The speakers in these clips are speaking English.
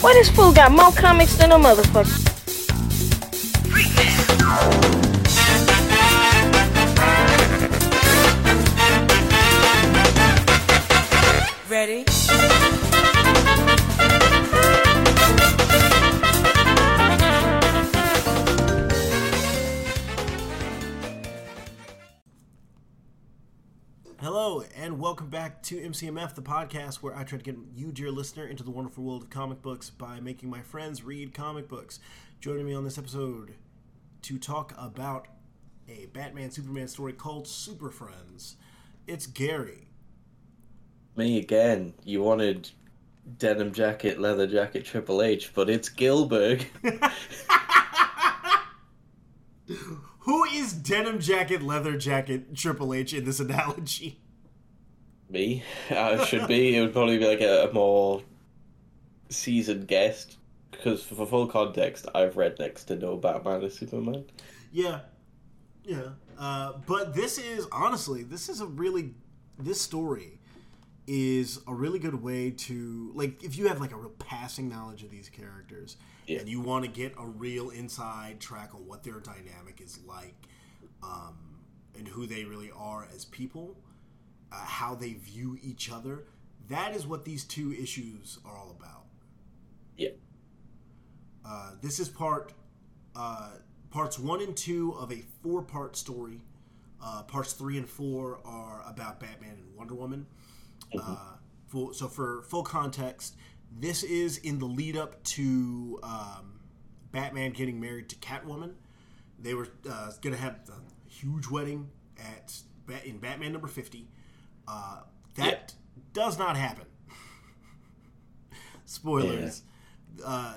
Why this fool got more comics than a motherfucker? Ready? Back to MCMF, the podcast where I try to get you, dear listener, into the wonderful world of comic books by making my friends read comic books. Joining me on this episode to talk about a Batman Superman story called Super Friends, it's Gary. Me again. You wanted denim jacket, leather jacket, Triple H, but it's Gilbert. Who is denim jacket, leather jacket, Triple H in this analogy? Me. I should be. It would probably be like a, a more seasoned guest. Because for full context, I've read next to no Batman or Superman. Yeah, yeah. Uh, but this is honestly, this is a really, this story is a really good way to like if you have like a real passing knowledge of these characters Yeah. and you want to get a real inside track on what their dynamic is like um, and who they really are as people uh, how they view each other that is what these two issues are all about Yeah. uh, this is part uh, parts one and two of a four part story. Uh, parts three and four are about Batman and Wonder Woman. Uh, full, so for full context, this is in the lead up to um, Batman getting married to Catwoman. They were uh, going to have a huge wedding at in Batman number fifty. Uh, that does not happen. Spoilers. Uh,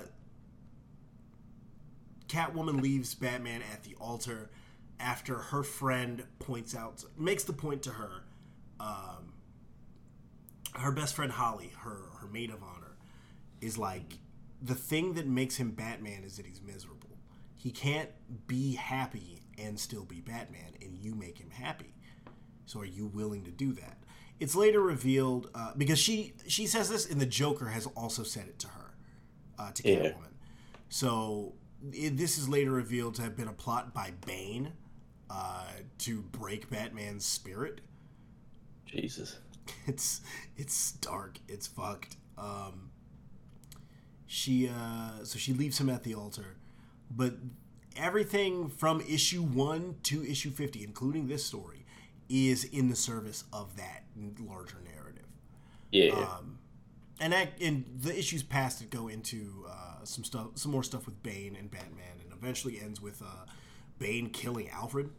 Catwoman leaves Batman at the altar after her friend points out, makes the point to her, um, her best friend Holly, her her maid of honor, is like the thing that makes him Batman is that he's miserable. He can't be happy and still be Batman, and you make him happy. So are you willing to do that? It's later revealed uh, because she she says this, and the Joker has also said it to her, uh, to Yeah. Catwoman. So it, this is later revealed to have been a plot by Bane uh, to break Batman's spirit. Jesus. It's it's dark. It's fucked. Um, she uh, so she leaves him at the altar, but everything from issue one to issue fifty, including this story, is in the service of that larger narrative. Yeah. Um, and that, and the issues past it go into uh, some stuff, some more stuff with Bane and Batman, and eventually ends with uh, Bane killing Alfred.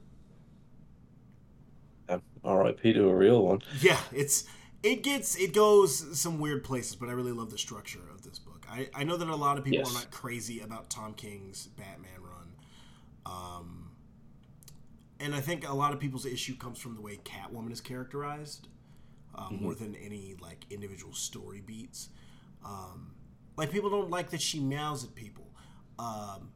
Um, R.I.P. to a real one. Yeah, it's it gets it goes some weird places, but I really love the structure of this book. I, I know that a lot of people Yes. are not crazy about Tom King's Batman run, um, and I think a lot of people's issue comes from the way Catwoman is characterized, uh, more than any like individual story beats. Um, like people don't like that she meows at people. Um,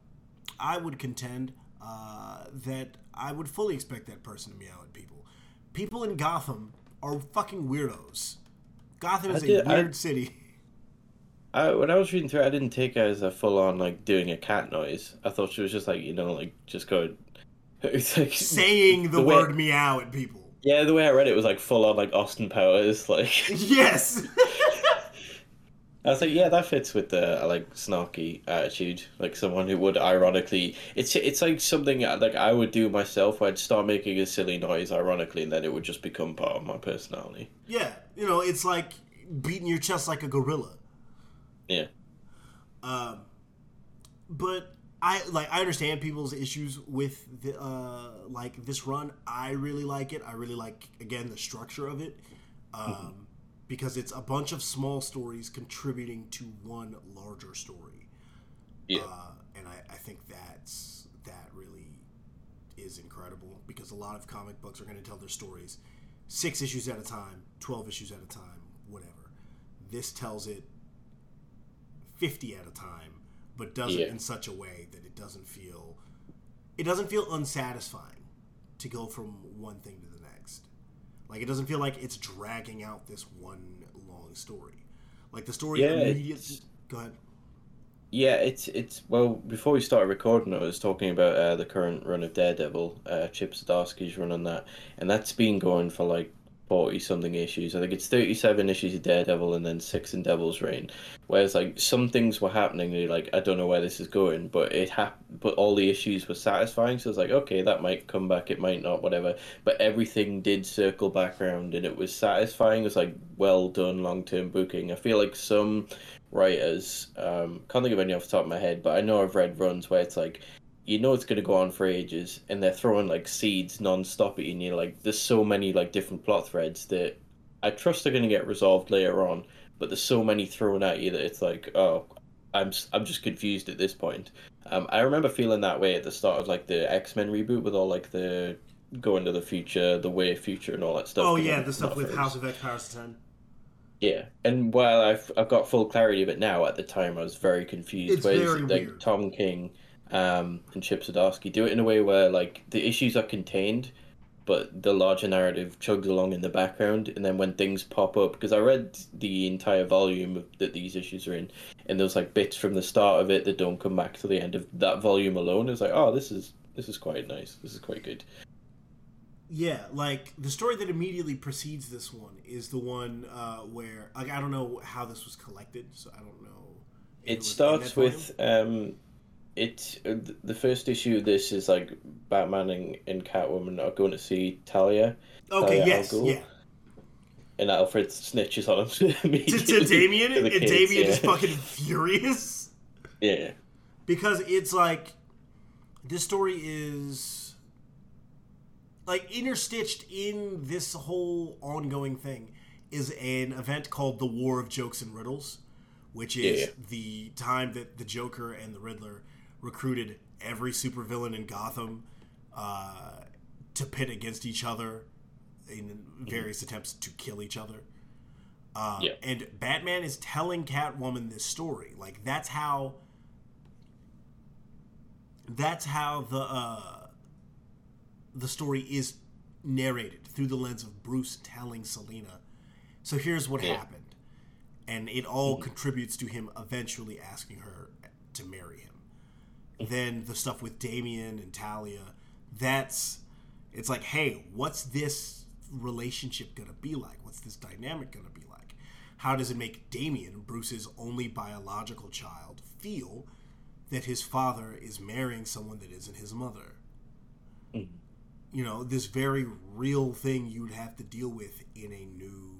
I would contend uh, that I would fully expect that person to meow at people. People in Gotham are fucking weirdos. Gotham is I a did- I- weird city. I, when I was reading through, I didn't take it as a full on like doing a cat noise. I thought she was just like you know like just going. It's like Saying the, the way- word meow at people. Yeah, the way I read it was like full on like Austin Powers. Like Yes. I was like, yeah, that fits with the like snarky attitude, like someone who would ironically. It's it's like something uh, like I would do myself. Where I'd start making a silly noise ironically, and then it would just become part of my personality. yeah, you know, it's like beating your chest like a gorilla. Yeah, Um, but I like I understand people's issues with the uh like this run. I really like it. I really like again the structure of it. Um because it's a bunch of small stories contributing to one larger story. yeah, Uh, and I, I think that's that really is incredible because a lot of comic books are going to tell their stories six issues at a time, twelve issues at a time, whatever. This tells it fifty at a time, but does it in such a way that it doesn't feel it doesn't feel unsatisfying to go from one thing to the next. Like it doesn't feel like it's dragging out this one long story. Like the story Yeah, immediately. Go ahead. Yeah, it's it's well. Before we started recording, I was talking about uh, the current run of Daredevil. Uh, Chip Zdarsky's running that, and that's been going for like forty something issues. I think it's thirty seven issues of Daredevil and then six in Devil's Reign. Whereas like some things were happening, and you're like, I don't know where this is going, but it hap- but all the issues were satisfying. So it's like, okay, that might come back, it might not, whatever. But everything did circle back around, and it was satisfying. It was like well done long term booking. I feel like some writers, um, can't think of any off the top of my head, but I know I've read runs where it's like you know it's going to go on for ages and they're throwing like seeds non-stop at you and you're like there's so many like different plot threads that i trust they're going to get resolved later on but there's so many thrown at you that it's like oh i'm i'm just confused at this point um, i remember feeling that way at the start of like the x-men reboot with all like the going to the future the way future and all that stuff Oh yeah, the stuff with. House of X, House of Ten. Yeah, and while I've I've got full clarity of it now, at the time I was very confused. It's Whereas very like weird. Tom King, um, and Chip Zdarsky do it in a way where like the issues are contained, but the larger narrative chugs along in the background, and then when things pop up, because I read the entire volume that these issues are in, and there's like bits from the start of it that don't come back to the end of that volume alone. It's like, oh, this is this is quite nice. This is quite good. Yeah, like the story that immediately precedes this one is the one uh, where like I don't know how this was collected, so I don't know. if It starts with um, it. uh, The first issue of this is like Batman and, and Catwoman are going to see Talia, okay, Talia yes, yeah. and Alfred snitches on him To, to Damian, to and kids, Damian yeah. is fucking furious yeah, because it's like this story is like interstitched in this whole ongoing thing is an event called the War of Jokes and Riddles, which is Yeah. the time that the Joker and the Riddler recruited every supervillain in Gotham uh, to pit against each other in various attempts to kill each other. Uh, Yeah. And Batman is telling Catwoman this story. Like that's how. That's how the uh, the story is narrated through the lens of Bruce telling Selina. So here's what Yeah. happened, and it all contributes to him eventually asking her to marry him. Then the stuff with Damian and Talia, that's it's like, hey, what's this relationship gonna be like? What's this dynamic gonna be like? How does it make Damian, Bruce's only biological child, feel that his father is marrying someone that isn't his mother? Mm. You know, this very real thing you'd have to deal with in a new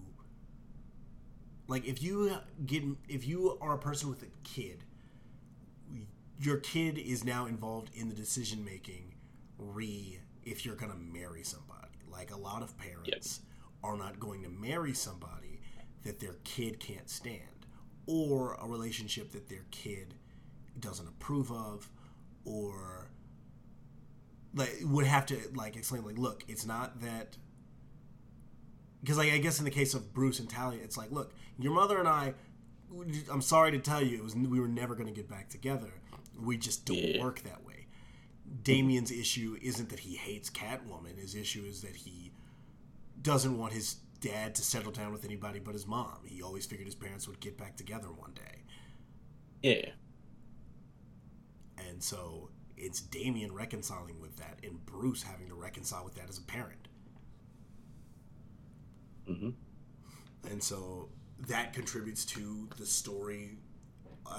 like if you get if you are a person with a kid your kid is now involved in the decision making re if you're going to marry somebody like a lot of parents are not going to marry somebody that their kid can't stand or a relationship that their kid doesn't approve of or like would have to like explain like look it's not that because like I guess in the case of Bruce and Talia, it's like, look, your mother and I, I'm sorry to tell you, it was we were never going to get back together. We just don't Yeah. work that way. Damian's issue isn't that he hates Catwoman. His issue is that he doesn't want his dad to settle down with anybody but his mom. He always figured his parents would get back together one day, yeah, and so it's Damian reconciling with that, and Bruce having to reconcile with that as a parent. hmm and so that contributes to the story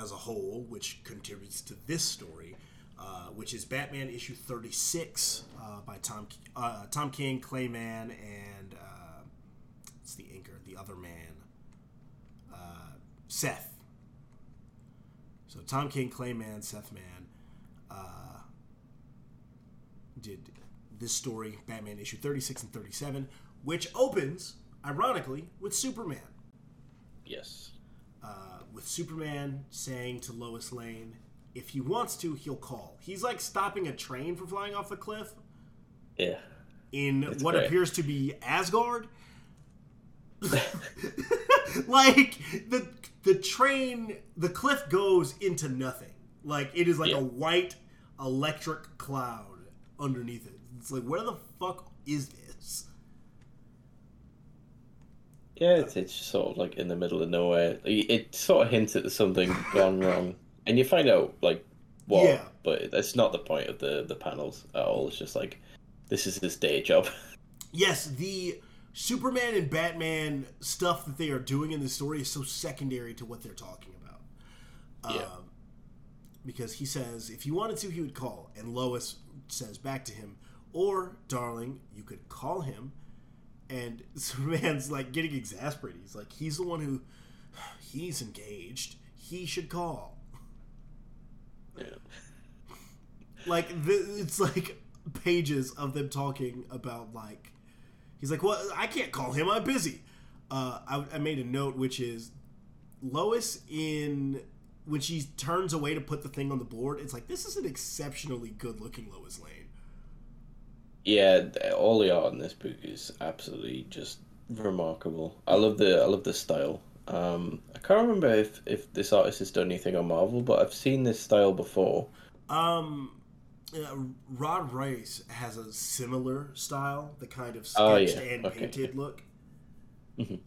as a whole, which contributes to this story, uh, which is Batman issue thirty six uh, by Tom uh, Tom King, Clay Mann, and uh, it's the inker, the other man, uh, Seth. So Tom King, Clay Mann, Seth Mann, uh, did this story, Batman issue thirty six and thirty seven, which opens ironically with Superman. yes, Uh, with Superman saying to Lois Lane, if he wants to, he'll call. He's like stopping a train from flying off the cliff yeah, in It's what great. appears to be Asgard. like the the train, the cliff goes into nothing. Like it is like Yeah. a white electric cloud underneath it. It's like where the fuck is this? Yeah. It's, it's just sort of like in the middle of nowhere. It it sort of hints at something gone wrong and you find out like what, Yeah. but that's not the point of the the panels at all. It's just like this is his day job. Yes, the Superman and Batman stuff that they are doing in the story is so secondary to what they're talking about. Yeah. Um, because he says if you wanted to, he would call, and Lois says back to him, "Or, darling, you could call him." And Superman's like getting exasperated. He's like, he's the one who, he's engaged. He should call. yeah. like th- it's like pages of them talking about like he's like well i can't call him i'm busy uh, I, I made a note which is lois in when she turns away to put the thing on the board it's like this is an exceptionally good looking lois lane Yeah, all the art in this book is absolutely just remarkable. I love the I love the style. Um, I can't remember if if this artist has done anything on Marvel, but I've seen this style before. um uh, Rod Reis has a similar style, the kind of Oh, sketched yeah. and Okay. painted look. Mhm.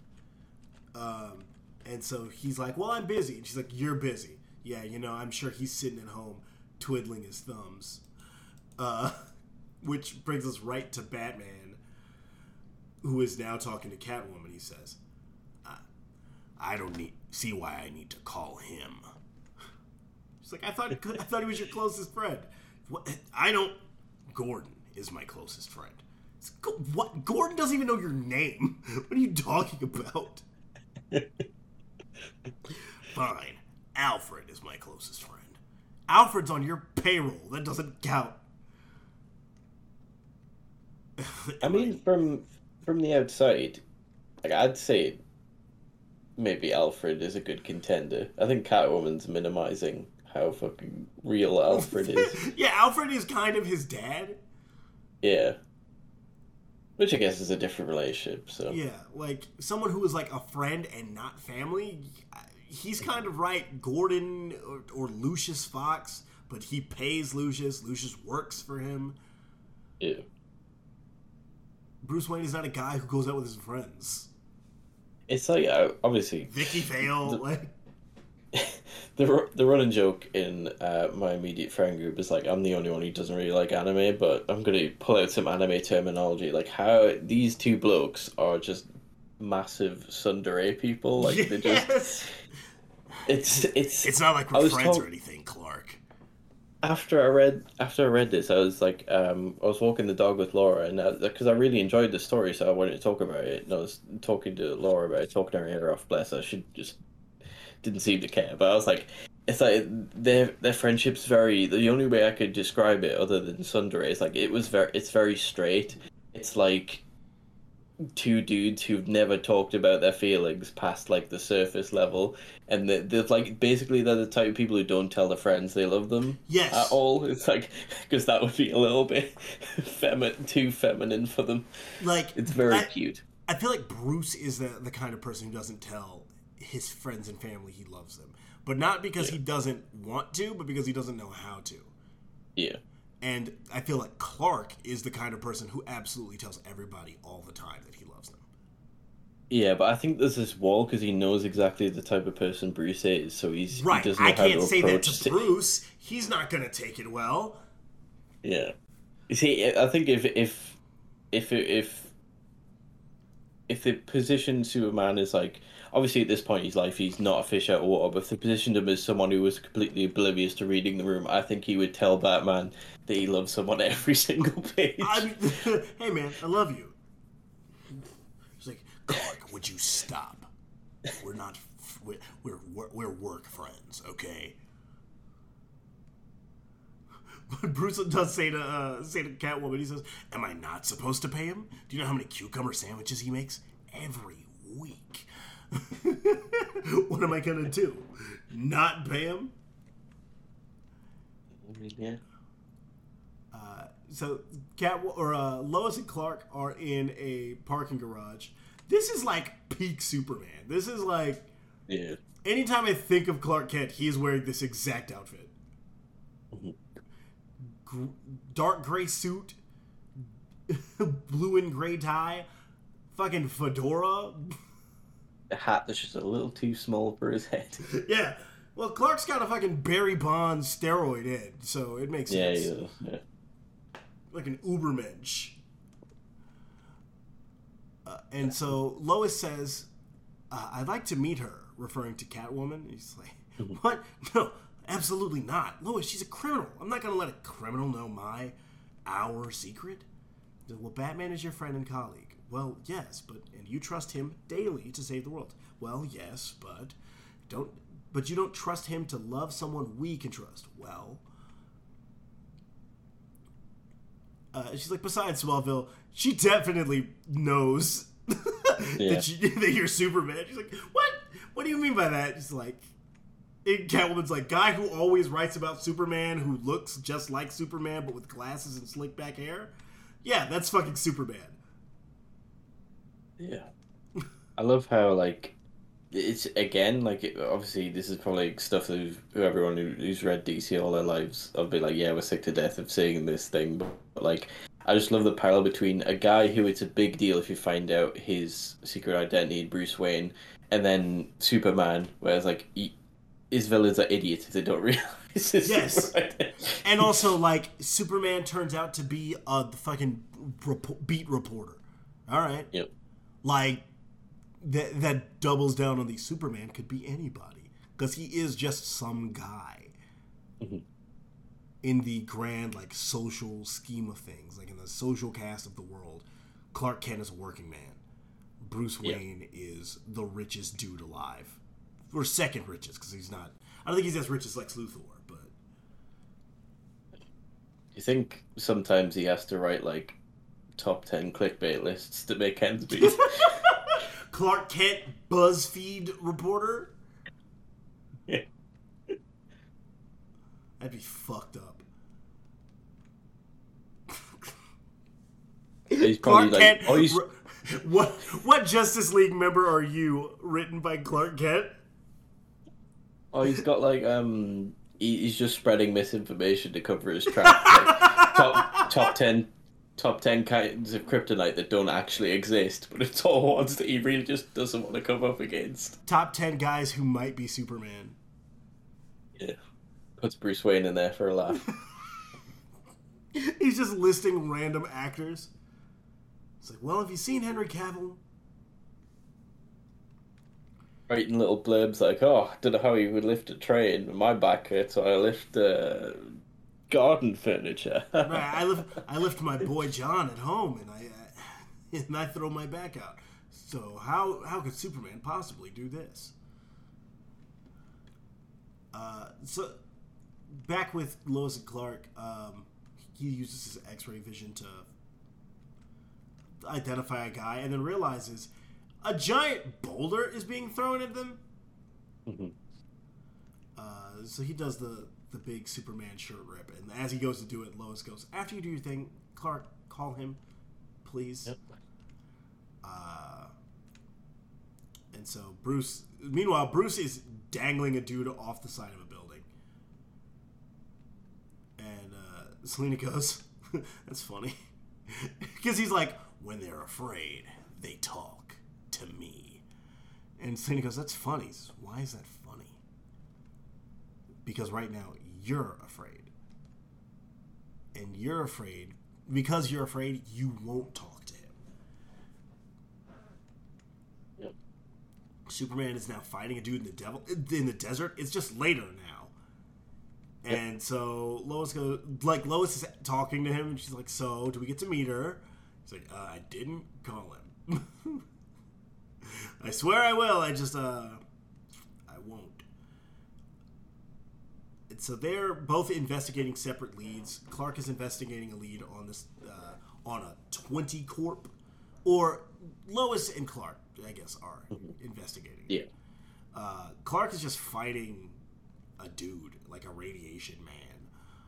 Um, and so he's like, "Well, I'm busy," and she's like, "You're busy." Yeah, you know, I'm sure he's sitting at home twiddling his thumbs. Uh, which brings us right to Batman, who is now talking to Catwoman. He says, "I, I don't need see why I need to call him." She's like, "I thought I thought he was your closest friend." What? I don't. Gordon is my closest friend. It's, what? Gordon doesn't even know your name. What are you talking about? Fine. Alfred is my closest friend. Alfred's on your payroll. That doesn't count. I mean, from from the outside, like I'd say, maybe Alfred is a good contender. I think Catwoman's minimizing how fucking real Alfred is. yeah, Alfred is kind of his dad. Yeah. Which I guess is a different relationship. So Yeah, like someone who is like a friend and not family. He's kind of right. Gordon or, or Lucius Fox, but he pays Lucius. Lucius works for him. yeah. Bruce Wayne is not a guy who goes out with his friends. It's like uh, obviously Vicki Vale, like the the running joke in uh, my immediate friend group is like I'm the only one who doesn't really like anime, but I'm gonna pull out some anime terminology like how these two blokes are just massive tsundere people. Like they just it's it's It's not like we're friends told- or anything. After I read after I read this, I was like, um, I was walking the dog with Laura, and because I really enjoyed the story, so I wanted to talk about it. And I was talking to Laura about it, talking to her off. Bless her, she just didn't seem to care. But I was like, it's like their their friendship's very. The only way I could describe it, other than tsundere, is like it was very. It's very straight. It's like two dudes who've never talked about their feelings past like the surface level. And they- they're like basically they're the type of people who don't tell their friends they love them Yes. at all. It's like because that would be a little bit femi- too feminine for them. Like it's very I, cute. I feel like Bruce is the the kind of person who doesn't tell his friends and family he loves them, but not because he doesn't want to, but because he doesn't know how to. yeah. And I feel like Clark is the kind of person who absolutely tells everybody all the time that he loves them. yeah but i think there's this wall because he knows exactly the type of person bruce is so he's Right. he doesn't know I can't say that to si- Bruce. He's not going to take it well. Yeah. You see, I think if if if if if they positioned Superman is like obviously at this point in his life he's not a fish out of water, but if they positioned him as someone who was completely oblivious to reading the room, I think he would tell Batman that he loves someone every single page. I'm, hey, man, I love you. He's like, Clark, would you stop? We're not. We're, we're, we're work friends, okay? But Bruce does say to uh, say to Catwoman, he says, "Am I not supposed to pay him? Do you know how many cucumber sandwiches he makes every week? what am I gonna do? Not pay him?" Yeah. so Cat or uh, Lois and Clark are in a parking garage. This is like peak Superman. This is like Yeah. anytime I think of Clark Kent, he is wearing this exact outfit. Gr- dark gray suit, blue and gray tie, fucking fedora. The hat that's just a little too small for his head. yeah, Well, Clark's got a fucking Barry Bonds steroid head, so it makes Yeah, sense. yeah, yeah. Like an Ubermensch. Uh, and so Lois says, uh, I'd like to meet her, referring to Catwoman. He's like, What? No, absolutely not. Lois, she's a criminal. I'm not going to let a criminal know my, our secret. Well, Batman is your friend and colleague. Well, yes, but and you trust him daily to save the world. Well, yes, but don't but you don't trust him to love someone we can trust. Well, uh, she's like, besides Smallville, she definitely knows Yeah. that, you, that you're Superman. She's like, what? What do you mean by that? She's like, it, Catwoman's like, guy who always writes about Superman, who looks just like Superman but with glasses and slick back hair. Yeah, that's fucking Superman. Yeah. I love how like it's again like it, obviously this is probably stuff that who everyone who, who's read DC all their lives I'll be like yeah we're sick to death of seeing this thing but, but like I just love the parallel between a guy who it's a big deal if you find out his secret identity Bruce Wayne and then Superman where it's like he, his villains are idiots if they don't realize Yes. And also, like, Superman turns out to be a fucking rep- beat reporter. All right. Yep. Like, that, that doubles down on the Superman could be anybody. Because he is just some guy. Mhm. In the grand, like, social scheme of things, like in the social cast of the world, Clark Kent is a working man. Bruce Yeah. Wayne is the richest dude alive. Or second richest, because he's not. I don't think he's as rich as Lex Luthor, but. You think sometimes he has to write like top ten clickbait lists to make ends meet? Clark Kent BuzzFeed reporter? Yeah. That'd be fucked up. He's probably Clark like, Kent. oh, he's, what what Justice League member are you? Written by Clark Kent. oh, he's got like, um, he, he's just spreading misinformation to cover his tracks. Like, top top ten, top ten kinds of kryptonite that don't actually exist, but it's all ones that he really just doesn't want to come up against. Top ten guys who might be Superman. Yeah, puts Bruce Wayne in there for a laugh. He's just listing random actors. It's like, well, have you seen Henry Cavill? Writing little blurbs like, "Oh, I don't know how he would lift a train, my back hurts, so I lift uh, garden furniture." Right, I lift I lift my boy John at home, and I uh, and I throw my back out. So how how could Superman possibly do this? Uh, so back with Lois and Clark, um, he uses his X-ray vision to identify a guy, and then realizes a giant boulder is being thrown at them. Mhm. Uh, so he does the the big Superman shirt rip, and as he goes to do it, Lois goes, "After you do your thing, Clark, call him, please." Yep. Uh, and so Bruce. Meanwhile, Bruce is dangling a dude off the side of a building, and uh, Selina goes, "That's funny," because he's like, "When they're afraid, they talk to me," and Selina goes, "That's funny." Says, Why is that funny? Because right now you're afraid, and you're afraid because you're afraid you won't talk to him. Yep. Superman is now fighting a dude in the devil in the desert. It's just later now. And so Lois goes like Lois is talking to him and she's like, "So, do we get to meet her?" He's like, uh, "I didn't call him. I swear I will. I just uh I won't." So they're both investigating separate leads. Clark is investigating a lead on this uh, on a 20 corp or Lois and Clark, I guess, are investigating. Yeah. Uh, Clark is just fighting a dude, like a radiation man.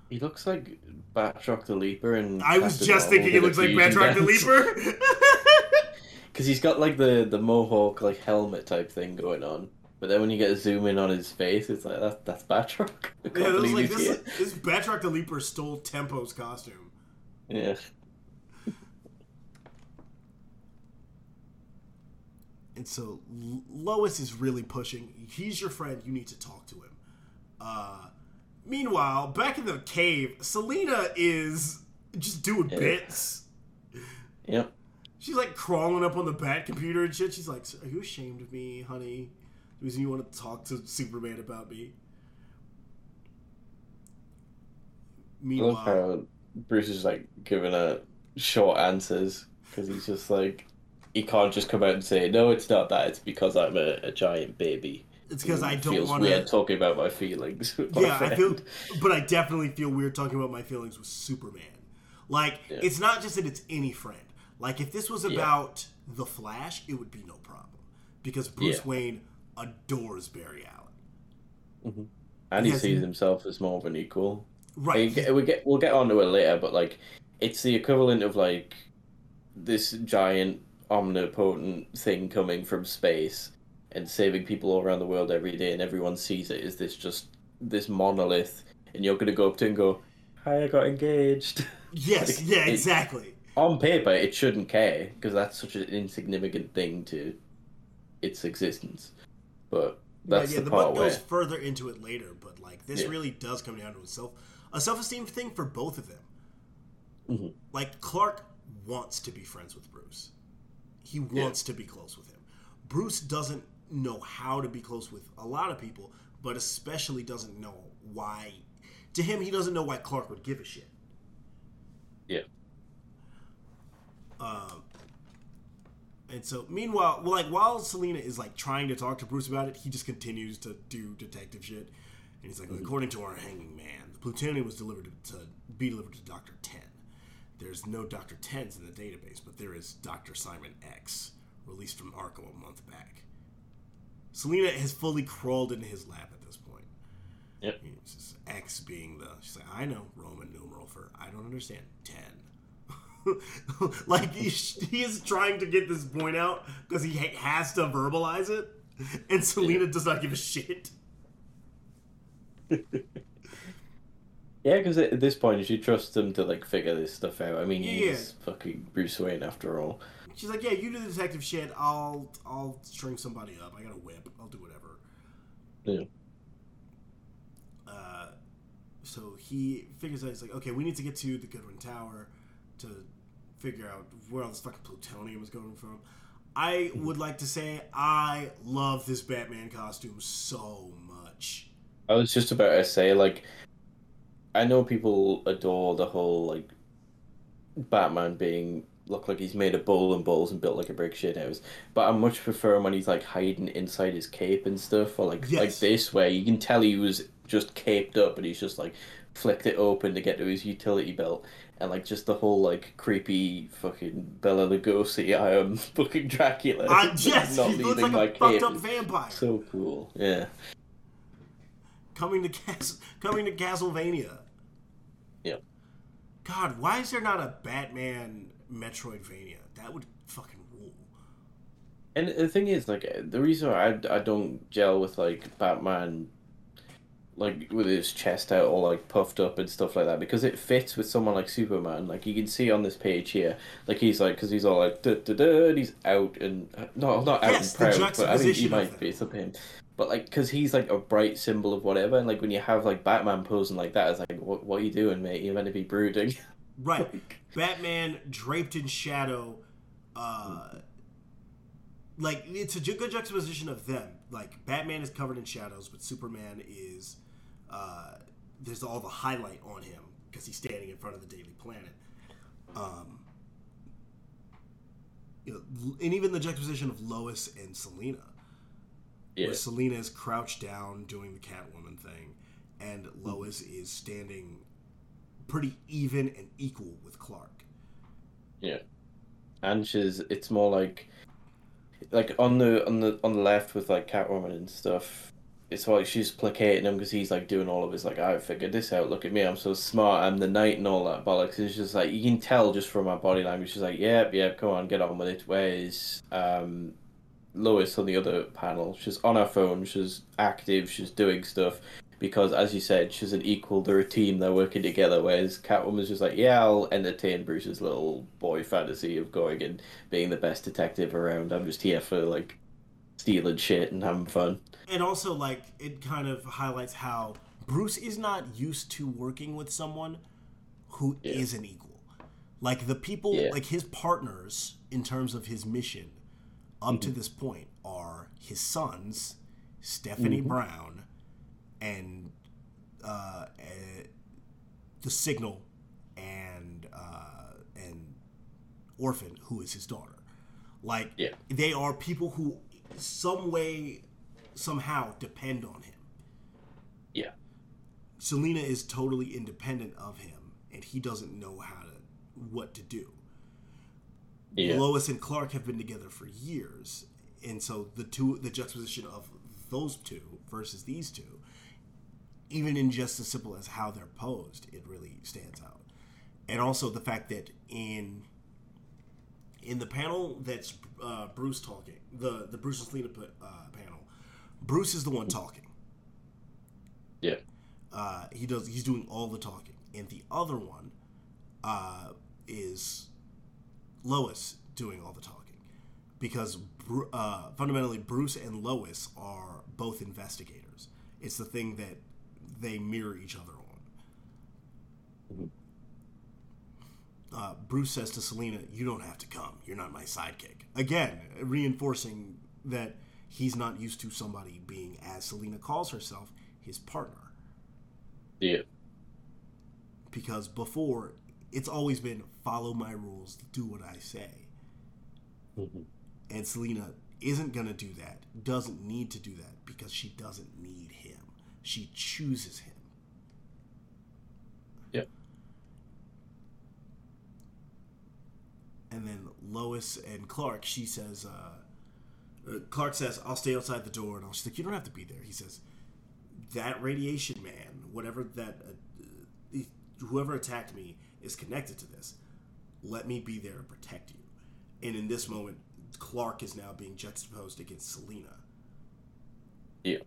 He looks like Batroc the Leaper and I was just thinking he looks like Batroc the Leaper. Because he's got like the, the mohawk like helmet type thing going on. But then when you get a zoom in on his face, it's like that that's Batroc. I can't yeah, it was believe like he's this. here. This Batroc the Leaper stole Tempo's costume. Yeah. And so Lois is really pushing. He's your friend. You need to talk to him. Uh, meanwhile, back in the cave, Selina is just doing Yeah. bits. Yep. She's like crawling up on the bat computer and shit. She's like, "Are you ashamed of me, honey? Reason you want to talk to Superman about me?" I love Meanwhile, how Bruce is like giving her short answers because he's just like he can't just come out and say no, it's not that. It's because I'm a, a giant baby. it's because I don't want weird to. talking about my feelings. my Yeah, I feel, but I definitely feel weird talking about my feelings with Superman. Like, Yeah. it's not just that it's any friend. Like, if this was about the Flash, it would be no problem because Bruce Yeah. Wayne adores Barry Allen. Mm-hmm. and he Yes, sees he- himself as more of an equal. We Right? get, we get we'll get onto it later, but like it's the equivalent of like this giant omnipotent thing coming from space and saving people all around the world every day, and everyone sees it as this just this monolith, and you're gonna go up to it and go, "Hi, I got engaged." yes. like, Yeah. it- Exactly. On paper, it shouldn't care because that's such an insignificant thing to its existence, but that's Right, yeah, the the part book where goes further into it later, but like this Yeah. really does come down to a self a self esteem thing for both of them. Mhm. Like Clark wants to be friends with Bruce. He wants to be close with him. Bruce doesn't know how to be close with a lot of people, but especially doesn't know why. To him, he doesn't know why Clark would give a shit. yeah. Um, and so, meanwhile, well, like while Selina is like trying to talk to Bruce about it, he just continues to do detective shit. And he's like, mm-hmm. according to our hanging man, the plutonium was delivered to, to be delivered to Doctor Ten. There's no Doctor Tens in the database, but there is Doctor Simon X, released from Arkham a month back. Selina has fully crawled into his lap at this point. Yep. X being the. She's like, I know Roman numeral for I don't understand ten. like he, he is trying to get this point out because he ha- has to verbalize it, and Selina does not give a shit. Yeah, because at this point, you trust them to like figure this stuff out. I mean, Yeah. he's fucking Bruce Wayne after all. She's like, "Yeah, you do the detective shit. I'll I'll string somebody up. I got a whip. I'll do whatever." Yeah. Uh, so he figures out he's like, "Okay, we need to get to the Goodwin Tower to figure out where all this fucking plutonium is coming from." I hmm. would like to say I love this Batman costume so much. I was just about to say, like, I know people adore the whole like Batman being look like he's made of bowling balls and built like a brick shit house, but I much prefer him when he's like hiding inside his cape and stuff, or like like this way. you can tell he was just caped up and he's just like flicked it open to get to his utility belt. And like just the whole like creepy fucking Bela Lugosi, I am fucking Dracula. Uh, yes, not he looks like my a fucked up vampire So cool, yeah. coming to Cas- coming to Castlevania. Yep. God, why is there not a Batman Metroidvania? That would fucking rule. And the thing is, like, the reason I, I don't gel with, like, Batman, like, with his chest out all, like, puffed up and stuff like that, because it fits with someone like Superman. Like, you can see on this page here, like, he's, like, because he's all, like, da da da, and he's out and, no, not out Yes, and proud, but I mean, he might be, him. But, like, because he's, like, a bright symbol of whatever, and, like, when you have, like, Batman posing like that, it's like, what, what are you doing, mate? You're meant to be brooding. Right. Batman draped in shadow. Uh, like it's a good juxtaposition of them. Like Batman is covered in shadows, but Superman is. Uh, there's all the highlight on him because he's standing in front of the Daily Planet. Um, you know, and even the juxtaposition of Lois and Selina, Yeah. where Selina is crouched down doing the Catwoman thing, and Lois is standing pretty even and equal with Clark. Yeah, and she's it's more like like on the on the on the left with like Catwoman and stuff. It's like she's placating him because he's like doing all of his like I figured this out. Look at me, I'm so smart. I'm the knight and all that bollocks. And it's just like you can tell just from her body language. She's like, yep, yep, come on, get on with it. Whereas um, Lois on the other panel, she's on her phone. She's active. She's doing stuff because, as you said, she's an equal. They're a team. They're working together. Whereas Catwoman's just like, yeah, I'll entertain Bruce's little boy fantasy of going and being the best detective around. I'm just here for like stealing shit and having fun. And also, like, it kind of highlights how Bruce is not used to working with someone who Yeah. not equal. Like the people, Yeah. like his partners in terms of his mission up Mm-hmm. to this point are his sons, Stephanie Mm-hmm. Brown, and uh, eh, the Signal, and uh, and Orphan, who is his daughter. Like Yeah. they are people who, some way, somehow depend on him. Yeah. Selina is totally independent of him, and he doesn't know how to what to do. Yeah. Lois and Clark have been together for years, and so the two, the juxtaposition of those two versus these two, even in just as simple as how they're posed, it really stands out. And also the fact that in in the panel that's uh, Bruce talking, the the Bruce and Selina uh, panel, Bruce is the one talking. Yeah. Uh, he does. He's doing all the talking, and the other one uh, is Lois doing all the talking, because uh, fundamentally Bruce and Lois are both investigators. It's the thing that they mirror each other on. Uh, Bruce says to Selina, "You don't have to come. You're not my sidekick." Again, reinforcing that he's not used to somebody being, as Selina calls herself, his partner Yeah. because before it's always been follow my rules, do what I say. And Selina isn't going to do that, doesn't need to do that because she doesn't need him. She chooses him. Yeah. And then Lois and Clark, she says, uh, uh, Clark says, I'll stay outside the door. And she's like, You don't have to be there. He says, That radiation man, whatever that, uh, uh, whoever attacked me is connected to this. Let me be there to protect you. And in this moment, Clark is now being juxtaposed against Selina. Yeah.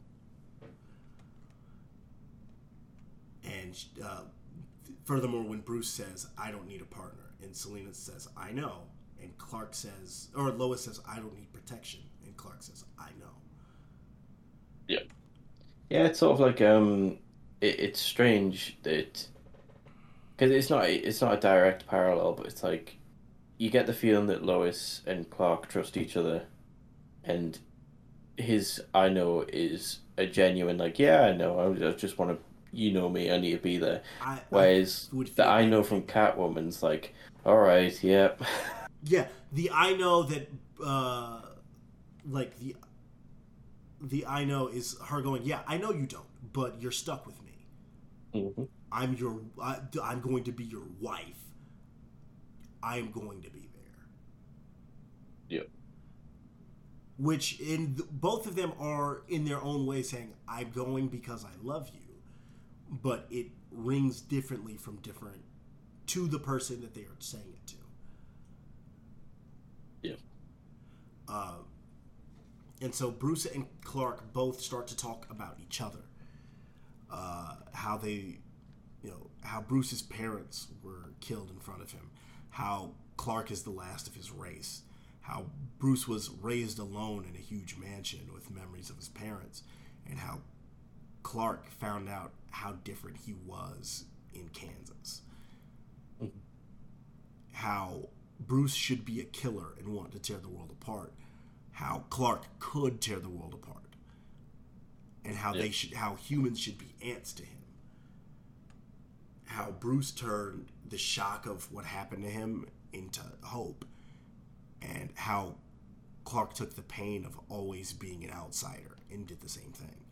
And uh, furthermore, when Bruce says, I don't need a partner, and Selina says, I know, and Clark says, or Lois says, I don't need protection, and Clark says, I know. Yeah. Yeah, it's sort of like um, it, it's strange that because it's not it's not a direct parallel, but it's like you get the feeling that Lois and Clark trust each other, and his I know is a genuine like yeah I know I, I just want to you know me I need to be there. I, Whereas would the I know from Catwoman's like all right yep Yeah, the I know that, uh, like the, the I know is her going. Yeah, I know you don't, but you're stuck with me. hmm I'm your. I, I'm going to be your wife. I am going to be there. Yep. Which in th- both of them are in their own way saying, "I'm going because I love you," but it rings differently from different to the person that they are saying it to. Yeah. Uh, and so Bruce and Clark both start to talk about each other. Uh, how they, you know, how Bruce's parents were killed in front of him. How Clark is the last of his race. How Bruce was raised alone in a huge mansion with memories of his parents. And how Clark found out how different he was in Kansas. How Bruce should be a killer and want to tear the world apart. How Clark could tear the world apart. And how they should how humans should be ants to him. How Bruce turned the shock of what happened to him into hope. And how Clark took the pain of always being an outsider and did the same thing.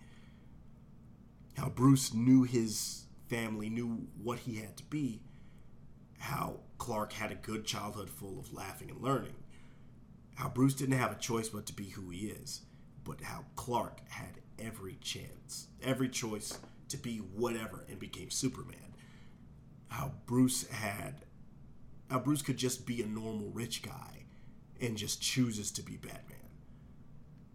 How Bruce knew his family, knew what he had to be. How Clark had a good childhood full of laughing and learning. How Bruce didn't have a choice but to be who he is. But how Clark had every chance, every choice to be whatever and became Superman. How Bruce had how Bruce could just be a normal rich guy and just chooses to be Batman.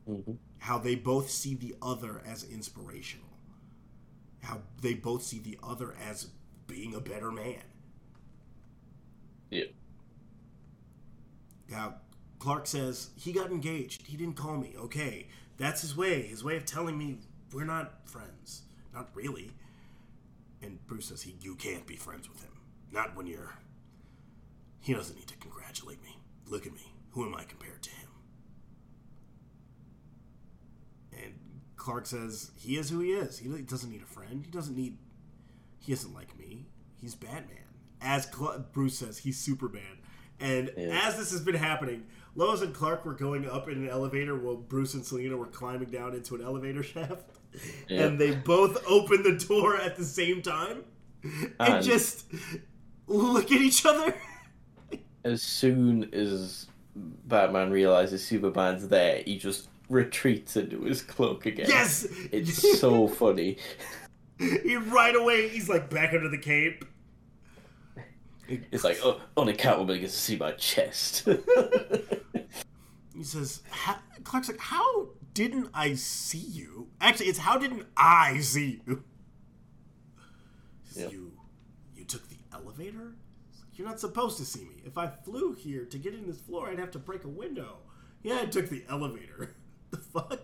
hmm How they both see the other as inspirational. How they both see the other as being a better man. yeah How Clark says he got engaged. He didn't call me. Okay, that's his way. His way of telling me we're not friends. Not really. And Bruce says he you can't be friends with him. Not when you're. He doesn't need to congratulate me. Look at me. Who am I compared to him? And Clark says he is who he is. He doesn't need a friend. He doesn't need. He isn't like me. He's Batman. As Cl- Bruce says, he's Superman. And Yeah. as this has been happening, Lois and Clark were going up in an elevator while Bruce and Selina were climbing down into an elevator shaft. Yeah. And they both opened the door at the same time and, And- just look at each other. As soon as Batman realizes Superman's there, he just retreats into his cloak again. Yes! It's so funny. he right away he's like back under the cape. It's like, oh, only Catwoman gets to see my chest. He says, "Ha- Clark's like, how didn't I see you? Actually, it's how didn't I see you? Says, Yeah. You, you took the elevator. You're not supposed to see me. If I flew here to get in this floor, I'd have to break a window. Yeah, I took the elevator. the fuck?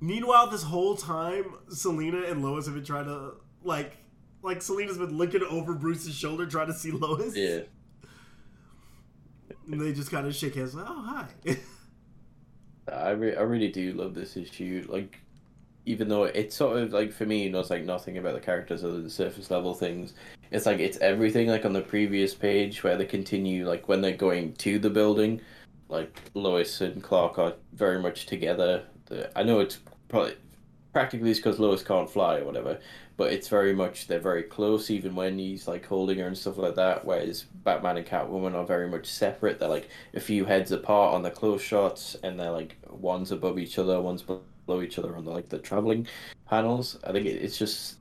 Meanwhile, this whole time, Selina and Lois have been trying to like, like Selina's been looking over Bruce's shoulder trying to see Lois. yeah. And they just kind of shake hands. Like, oh, hi. I, re- I really do love this issue. Like, even though it's sort of like for me, it knows like nothing about the characters other than surface level things. It's like it's everything like on the previous page where they continue like when they're going to the building, like Lois and Clark are very much together. I know it's probably practically it's because Lois can't fly or whatever, but it's very much they're very close even when he's like holding her and stuff like that. Whereas Batman and Catwoman are very much separate. They're like a few heads apart on the close shots, and they're like one's above each other, one's below each other on the like the traveling panels. I think it's just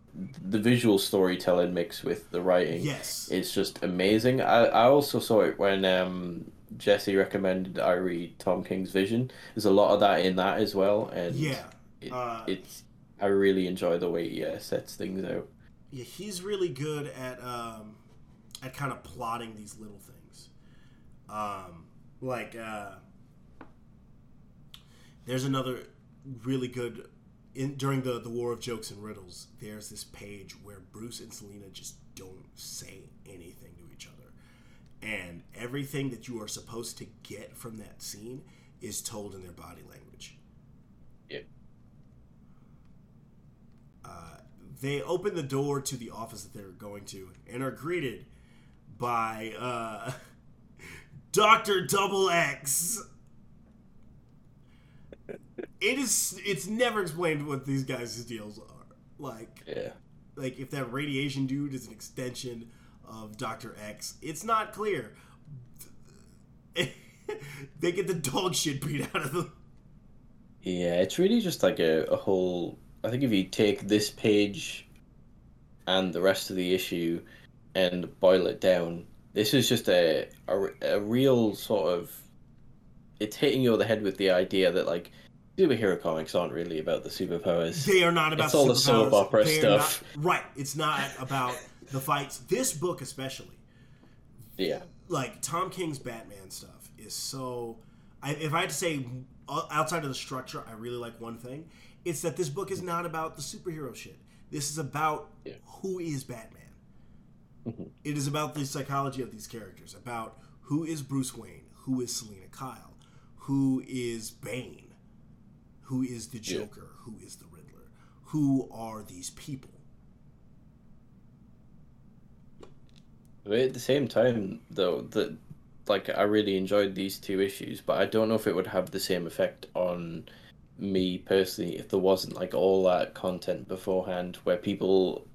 the visual storytelling mixed with the writing. yes. It's just amazing. I, I also saw it when um, Jesse recommended I read Tom King's Vision. There's a lot of that in that as well, and Yeah. it, Uh, it's I really enjoy the way he uh, sets things out. Yeah, he's really good at um, at kind of plotting these little things. Um, like uh, there's another really good in during the the War of Jokes and Riddles. There's this page where Bruce and Selina just don't say anything to each other, and everything that you are supposed to get from that scene is told in their body language. Yeah. they open the door to the office that they're going to and are greeted by uh, Doctor Double X. It is. It's never explained what these guys' deals are. Like, Yeah. like if that radiation dude is an extension of Doctor X, it's not clear. they get the dog shit beat out of them. Yeah, it's really just like a, a whole. I think if you take this page and the rest of the issue and boil it down, this is just a, a, a real sort of. It's hitting you over the head with the idea that, like, superhero comics aren't really about the superpowers. They are not about It's all the soap opera They stuff. not- right. It's not about the fights. This book, especially, Yeah. Like Tom King's Batman stuff, is so. I, if I had to say uh, outside of the structure, I really like one thing. It's that this book is not about the superhero shit. This is about Yeah. who is Batman. It is about the psychology of these characters, about who is Bruce Wayne, who is Selina Kyle, who is Bane, who is the Yeah. Joker, who is the Riddler, who are these people. But at the same time, though, that like I really enjoyed these two issues, but I don't know if it would have the same effect on me personally if there wasn't like all that content beforehand where people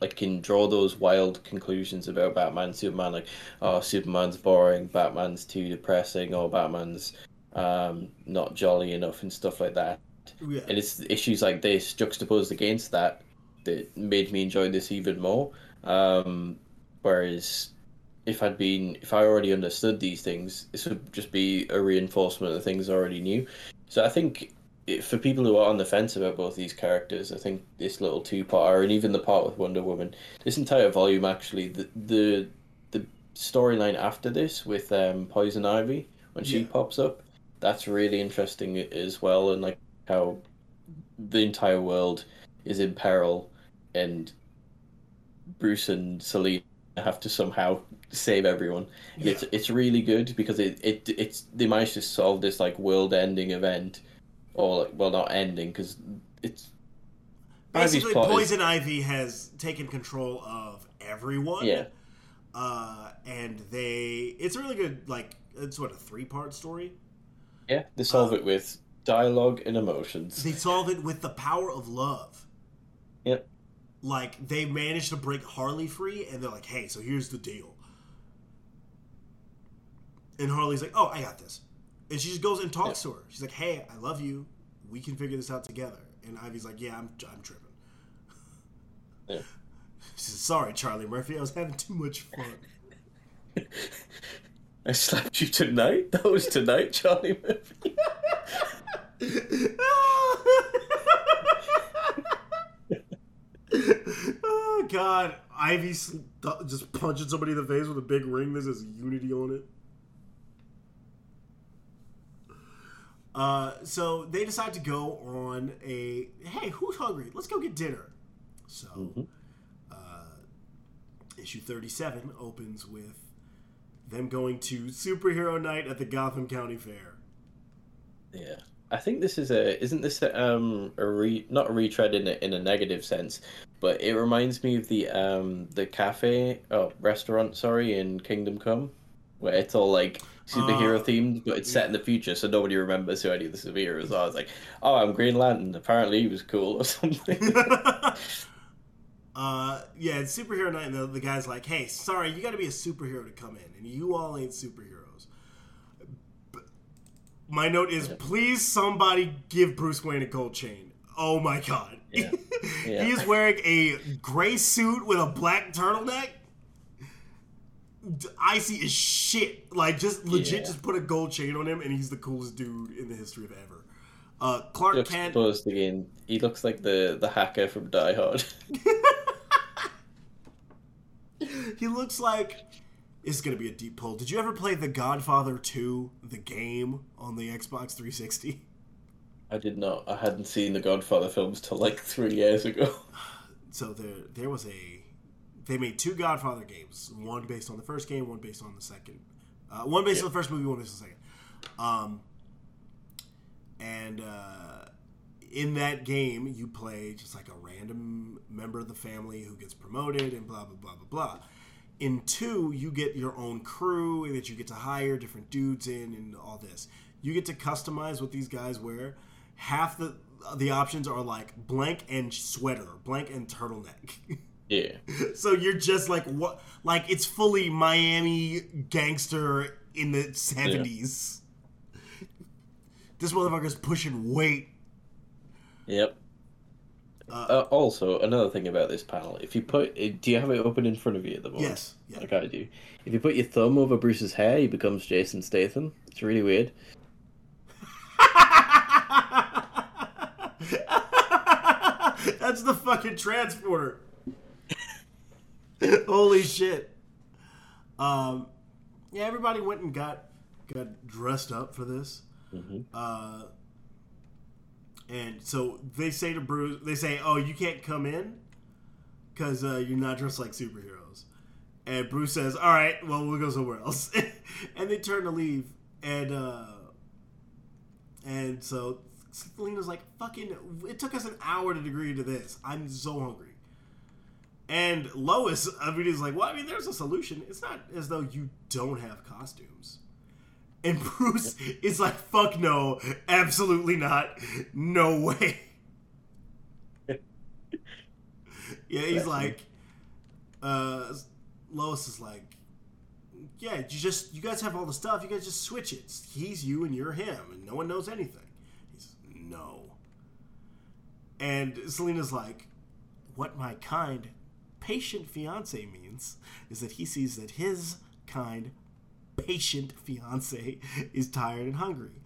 like can draw those wild conclusions about Batman, Superman, like oh Superman's boring, Batman's too depressing, or Batman's um not jolly enough and stuff like that. Yeah. And it's issues like this juxtaposed against that that made me enjoy this even more. Um, whereas if I'd been, if I already understood these things, this would just be a reinforcement of things I already knew. So I think it, for people who are on the fence about both these characters, I think this little two-parter and even the part with Wonder Woman, this entire volume actually, the the, the storyline after this with um, Poison Ivy when she Yeah. pops up, that's really interesting as well, and like how the entire world is in peril and Bruce and Selina have to somehow save everyone. Yeah. It's it's really good because it, it it's they managed to solve this like world ending event, or like, well not ending because it's Basically, plot is- Poison Ivy has taken control of everyone. yeah Uh, and they, it's a really good, like, it's what, a three part story? yeah they solve Uh, it with dialogue and emotions. They solve it with the power of love. Yep. Like, they managed to break Harley free, and they're like, hey, so here's the deal. And Harley's like, oh, I got this. And she just goes and talks to her. She's like, hey, I love you. We can figure this out together. And Ivy's like, yeah, I'm, I'm tripping. Yeah. She says, sorry, Charlie Murphy. I was having too much fun. I slapped you tonight. That was tonight, Charlie Murphy. oh god, Ivy just punching somebody in the face with a big ring that says Unity on it. Uh, so they decide to go on a hey, who's hungry? Let's go get dinner. So, Mhm. uh, issue thirty-seven opens with them going to superhero night at the Gotham County Fair. Yeah, I think this is a isn't this a, um a re not a retread in a, in a negative sense, but it reminds me of the um the cafe oh restaurant sorry in Kingdom Come, where it's all like superhero Uh, themed, but it's set in the future, so nobody remembers who any of the superheroes are. It's like, oh, I'm Green Lantern. Apparently, he was cool or something. uh, yeah, it's superhero night, and the, the guy's like, "Hey, sorry, you got to be a superhero to come in, and you all ain't superheroes." But my note is, please somebody give Bruce Wayne a gold chain. Oh my god, Yeah. Yeah. he is wearing a gray suit with a black turtleneck. D- Icy as shit. Like, just legit, Yeah. just put a gold chain on him, and he's the coolest dude in the history of ever. Uh, Clark looks Kent. supposed again. He looks like the the hacker from Die Hard. He looks like this is gonna be a deep pull. Did you ever play The Godfather 2, the game on the Xbox 360? I did not. I hadn't seen the Godfather films till like three years ago. So there, there was a. They made two Godfather games. One based on the first game, one based on the second. Uh, one based on the first movie, one based on the second. Um, and uh, in that game, you play just like a random member of the family who gets promoted and blah blah blah blah blah. In two, you get your own crew that you get to hire different dudes in and all this. You get to customize what these guys wear. Half the the options are like blank and sweater, blank and turtleneck. Yeah. so you're just like what? Like it's fully Miami gangster in the seventies. This motherfucker's pushing weight. Yep. Uh, also, another thing about this panel, if you put, do you have it open in front of you at the moment? Yes. Yeah. Like I do. If you put your thumb over Bruce's hair, he becomes Jason Statham. It's really weird. That's the fucking transporter. Holy shit. Um, yeah, everybody went and got got dressed up for this. Mhm. Uh, and so they say to Bruce, they say, "Oh, you can't come in because uh, you're not dressed like superheroes." And Bruce says, "All right, well, we'll go somewhere else." and they turn to leave, and uh, and so Selina's like, "Fucking, it took us an hour to agree to this. I'm so hungry." And Lois, I mean, is like, "Well, I mean, there's a solution. It's not as though you don't have costumes." And Bruce is like, "Fuck no, absolutely not, no way." yeah, he's like, uh, Lois is like, "Yeah, you just you guys have all the stuff. You guys just switch it. He's you and you're him, and no one knows anything." He's no. And Selina's like, "What my kind, patient fiance means is that he sees that his kind." Patient fiance is tired and hungry.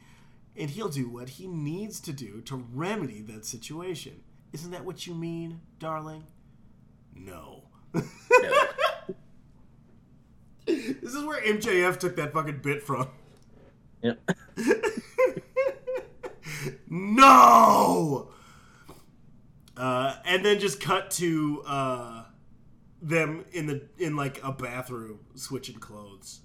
And he'll do what he needs to do to remedy that situation. Isn't that what you mean, darling? No. this is where MJF took that fucking bit from. Yep. no! Uh, and then just cut to uh, them in the in like a bathroom switching clothes.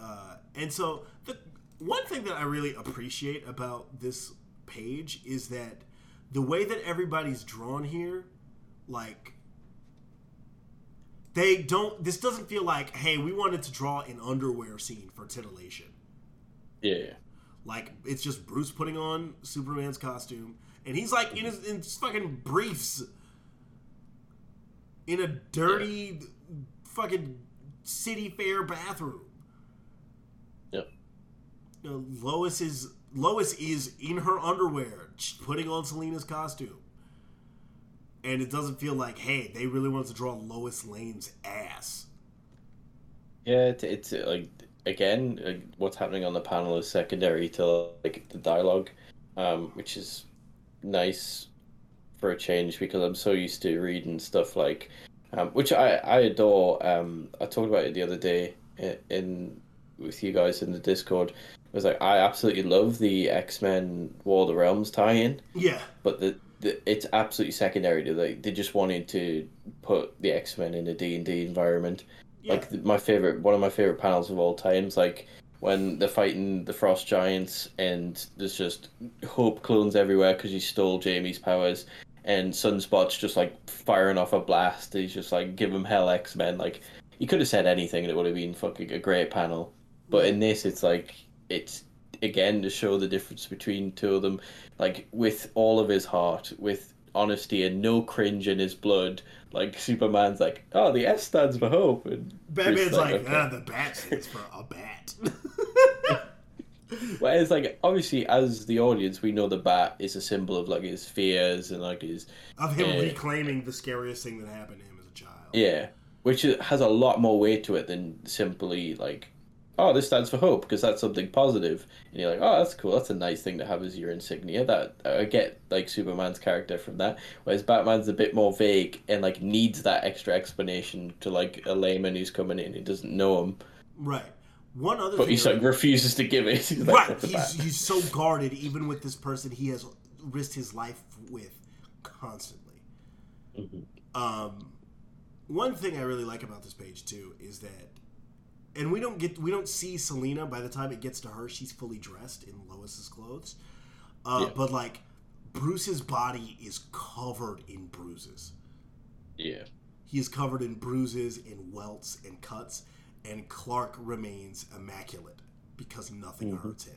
Uh, and so the one thing that I really appreciate about this page is that the way that everybody's drawn here, like they don't. This doesn't feel like, hey, we wanted to draw an underwear scene for titillation. Yeah. Like it's just Bruce putting on Superman's costume, and he's like in his in his fucking briefs, in a dirty, fucking city fair bathroom. Know, Lois is Lois is in her underwear, putting on Selina's costume, and it doesn't feel like, hey, they really wanted to draw Lois Lane's ass. Yeah, it's, it's uh, like again, like, what's happening on the panel is secondary to like the dialogue, um, which is nice for a change because I'm so used to reading stuff like, um, which I I adore. Um, I talked about it the other day in, in with you guys in the Discord. Was like I absolutely love the X Men War of the Realms tie-in, Yeah, but the, the it's absolutely secondary to like they just wanted to put the X Men in a D and D environment. yeah, Like th- my favorite, one of my favorite panels of all times, like when they're fighting the Frost Giants and there's just Hope clones everywhere because he stole Jamie's powers, and Sunspot's just like firing off a blast. He's just like give him hell, X Men. Like he could have said anything and it would have been fucking a great panel. But in this, it's like it's again to show the difference between two of them, like with all of his heart, with honesty and no cringe in his blood. Like Superman's like, oh, the S stands for hope, and Batman's Bruce's like, okay. ah, the bat stands for a bat. Whereas, like, obviously, as the audience, we know the bat is a symbol of like his fears and like his of him Yeah. reclaiming the scariest thing that happened to him as a child. yeah, which has a lot more weight to it than simply like, oh, this stands for hope because that's something positive, and you're like, oh, that's cool, that's a nice thing to have as your insignia. That I get like Superman's character from that, whereas Batman's a bit more vague and like needs that extra explanation to like a layman who's coming in who doesn't know him, Right. One other but he's like refuses to give it. He's right. "What's the He's, he's so guarded, even with this person he has risked his life with constantly. Um, one thing I really like about this page too is that, and we don't get we don't see Selina by the time it gets to her. She's fully dressed in Lois's clothes, uh, Yeah. but like Bruce's body is covered in bruises. yeah. He is covered in bruises and welts and cuts, and Clark remains immaculate because nothing hurts him.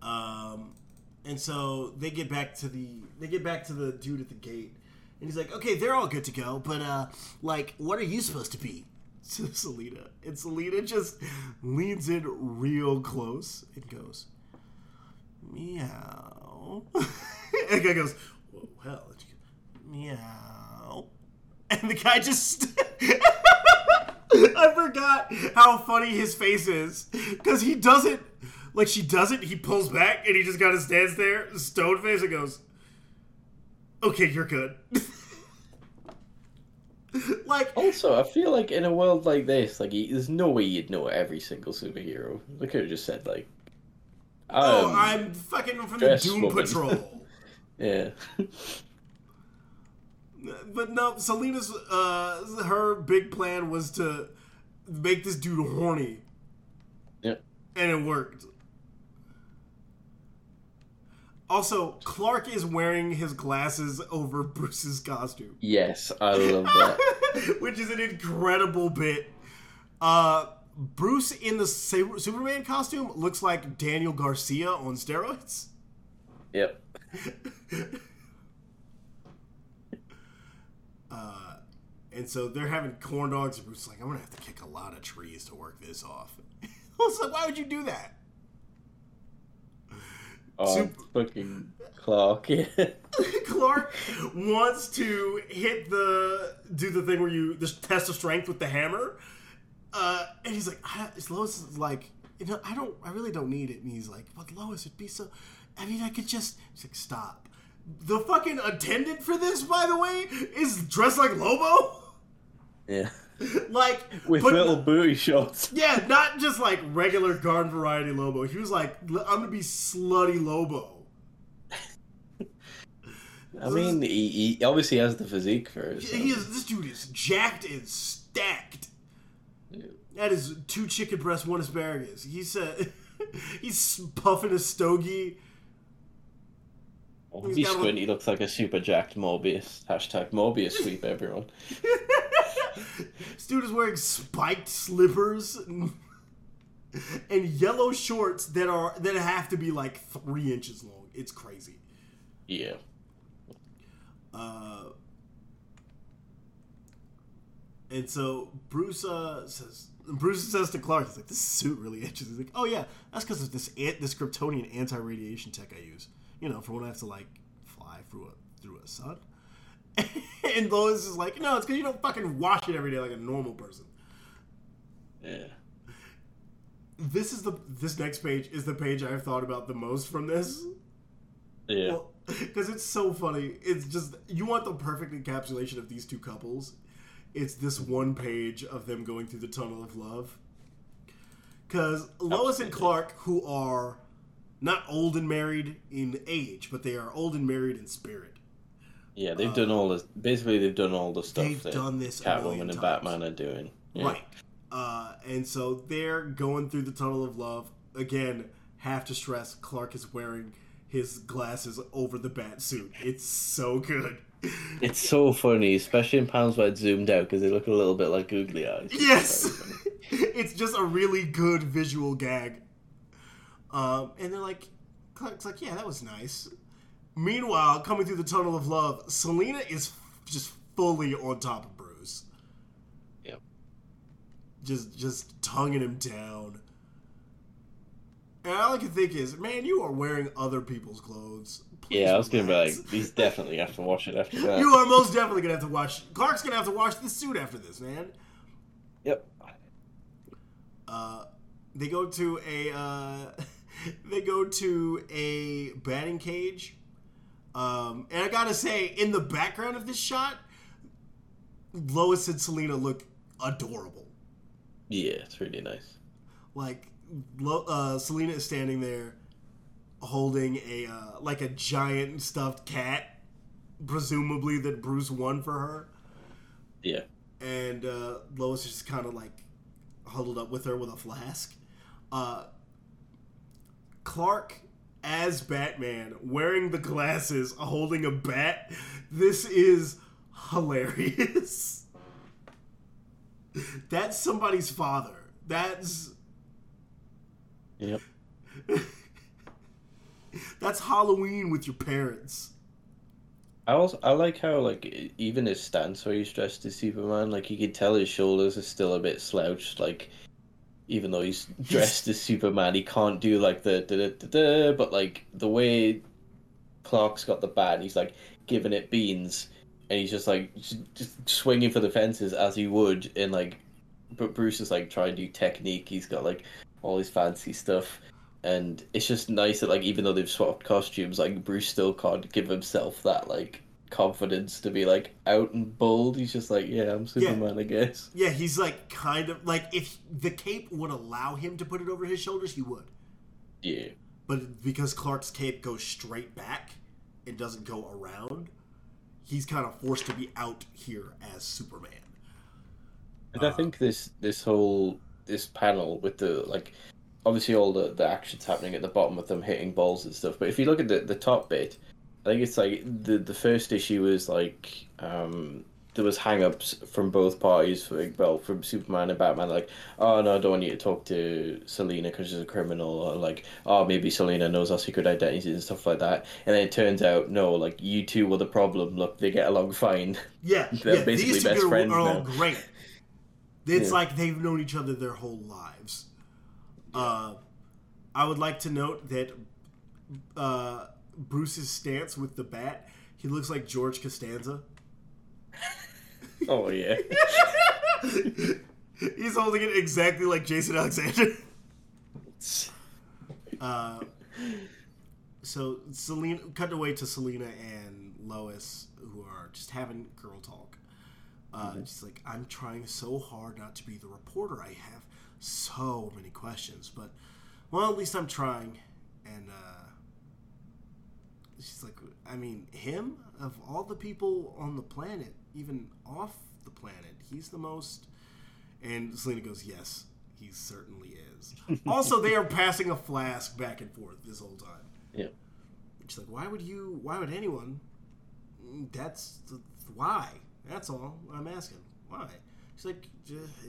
Um, and so they get back to the they get back to the dude at the gate, and he's like, "Okay, they're all good to go, but uh, like, what are you supposed to be?" To Selina, and Selina just leans in real close and goes, "Meow," and the guy goes, "Whoa, hell, did you meow," and the guy just. I forgot how funny his face is because he doesn't like she does it. He pulls back and he just kind of stands there, stone face, and goes, "Okay, you're good." like, Also, I feel like in a world like this, like there's no way you'd know every single superhero. They could have just said like, oh, um, I'm fucking from the Doom woman. Patrol. yeah, but no, Selina's uh, her big plan was to make this dude horny, yep, and it worked. Also, Clark is wearing his glasses over Bruce's costume. yes, I love that. which is an incredible bit. Uh, Bruce in the Superman costume looks like Daniel Garcia on steroids. yep, Uh, and so they're having corn dogs, and Bruce is like, I'm gonna have to kick a lot of trees to work this off. I was like, why would you do that? Oh, Sup- fucking Clark. Clark wants to hit the do the thing where you the test of strength with the hammer, uh, and he's like, I, Lois is like, you know, I don't, I really don't need it. And he's like, but Lois, it'd be so. I mean, I could just. He's like, stop. The fucking attendant for this, by the way, is dressed like Lobo. yeah. like with but- little booty shots. Yeah, not just like regular garden variety Lobo. He was like, I'm gonna be slutty Lobo. I mean, he, he obviously has the physique for it. so- He is. This dude is jacked and stacked. That is two chicken breasts, one asparagus. He said he's puffing a stogie. Oh, He's he got squint, he looks like a super jacked Morbius. Hashtag Morbius sweep everyone. This dude is wearing spiked slippers and, and yellow shorts that are that have to be like three inches long. It's crazy. Yeah. Uh, and so Bruce uh, says, Bruce says to Clark, he's like, "This suit really itches." He's like, "Oh yeah, that's because of this ant, this Kryptonian anti-radiation tech I use. You know, for when I have to like fly through a through a sun." and Lois is like, "No, it's because you don't fucking wash it every day like a normal person." Yeah. This is the this next page is the page I've thought about the most from this. Yeah. because it's so funny. It's just you want the perfect encapsulation of these two couples. It's this one page of them going through the tunnel of love. Because Lois and Clark, who are not old and married in age, but they are old and married in spirit. Yeah, they've done all this. Basically, they've done all the stuff They've that done this Catwoman and. Batman are doing. Yeah. Right. Uh, and so they're going through the tunnel of love. Again, have to stress Clark is wearing his glasses over the bat suit. It's so good. It's so funny, especially in panels where it's zoomed out because they look a little bit like googly eyes. Yes, it's just a really good visual gag. Um, and they're like, Clark's like, yeah, that was nice. Meanwhile, coming through the tunnel of love, Selina is just fully on top of Bruce, Yep. just just tonguing him down. And all I can think is, man, you are wearing other people's clothes. Please Yeah, I was gonna be like, he's definitely have to watch it after that. you are most definitely gonna have to watch. Clark's gonna have to watch this suit after this, man. Yep. Uh, they go to a uh, they go to a batting cage, um, and I gotta say, in the background of this shot, Lois and Selina look adorable. Yeah, it's really nice. Like, Lo- uh, Selina is standing there holding a uh, like a giant stuffed cat, presumably that Bruce won for her. Yeah. and uh, Lois is just kind of like huddled up with her with a flask. Uh, Clark as Batman wearing the glasses, holding a bat. This is hilarious. That's somebody's father. That's Yep. that's Halloween with your parents. I also I like how like even his stance where he's dressed as Superman, like you could tell his shoulders are still a bit slouched. Like even though he's dressed as Superman, he can't do like the da da da da. But like the way Clark's got the bat, and he's like giving it beans, and he's just like just, just swinging for the fences as he would in like. But Bruce is like trying to do technique. He's got like all his fancy stuff. And it's just nice that like even though they've swapped costumes, like Bruce still can't give himself that like confidence to be like out and bold. He's just like, yeah, I'm Superman, I guess. Yeah, he's like kind of like if the cape would allow him to put it over his shoulders, he would. Yeah, But because Clark's cape goes straight back and doesn't go around, he's kind of forced to be out here as Superman. and I uh, think this this whole this panel with the like obviously all the the actions happening at the bottom with them hitting balls and stuff. But if you look at the the top bit, I think it's like the the first issue was like um there was hang-ups from both parties for well from Superman and Batman like oh no I don't want you to talk to Selina because she's a criminal or like oh maybe Selina knows our secret identities and stuff like that and then it turns out no like you two were the problem look they get along fine Yeah, They're yeah. basically These two best are, friends are all great. It's Yeah. like they've known each other their whole lives. Uh, I would like to note that uh, Bruce's stance with the bat, he looks like George Costanza. oh yeah He's holding it exactly like Jason Alexander. Uh, so Selina cut away to Selina and Lois, who are just having girl talk. Uh, She's like, I'm trying so hard not to be the reporter. I have so many questions, but well, at least I'm trying. And uh, she's like, I mean, him of all the people on the planet, even off the planet, he's the most. And Selina goes, Yes, he certainly is. also, they are passing a flask back and forth this whole time. Yeah. She's like, Why would you? Why would anyone? "Mm, That's the, why. That's all I'm asking. Why? She's like,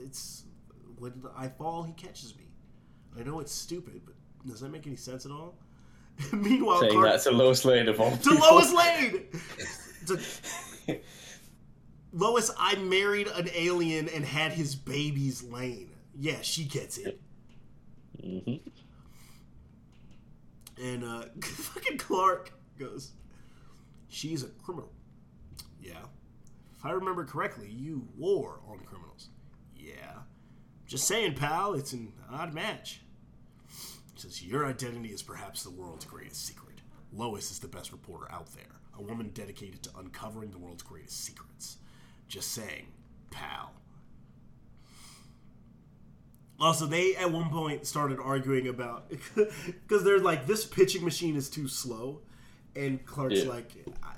It's when I fall, he catches me. I know it's stupid, but does that make any sense at all? Meanwhile, Saying Clark, that to Lois Lane of all to people. Lois Lane. To- Lois, I married an alien and had his baby's Lane. Yeah, she gets it. Mhm. And uh, fucking Clark goes, She's a criminal. Yeah. If I remember correctly, you war on criminals. Yeah. Just saying, pal, it's an odd match. He says, Your identity is perhaps the world's greatest secret. Lois is the best reporter out there, a woman dedicated to uncovering the world's greatest secrets. Just saying, pal. Also, they at one point started arguing about because they're like, this pitching machine is too slow, and Clark's Yeah. like,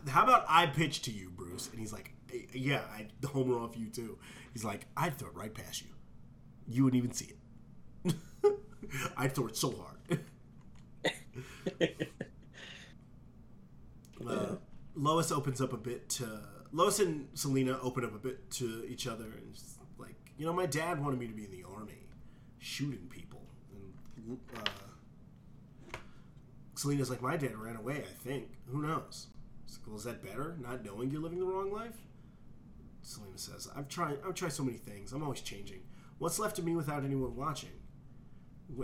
how about I pitch to you, Bruce? And he's like, yeah, I'd homer off you too. He's like, I'd throw it right past you. You wouldn't even see it. I'd throw it so hard. Uh, Lois opens up a bit to Lois and Selina open up a bit to each other, and she's like, you know, my dad wanted me to be in the army, shooting people. And uh, Selina's like, my dad ran away. I think. Who knows? Like, well, is that better? Not knowing you're living the wrong life. Selina says, I've tried. I've tried so many things. I'm always changing. What's left of me without anyone watching?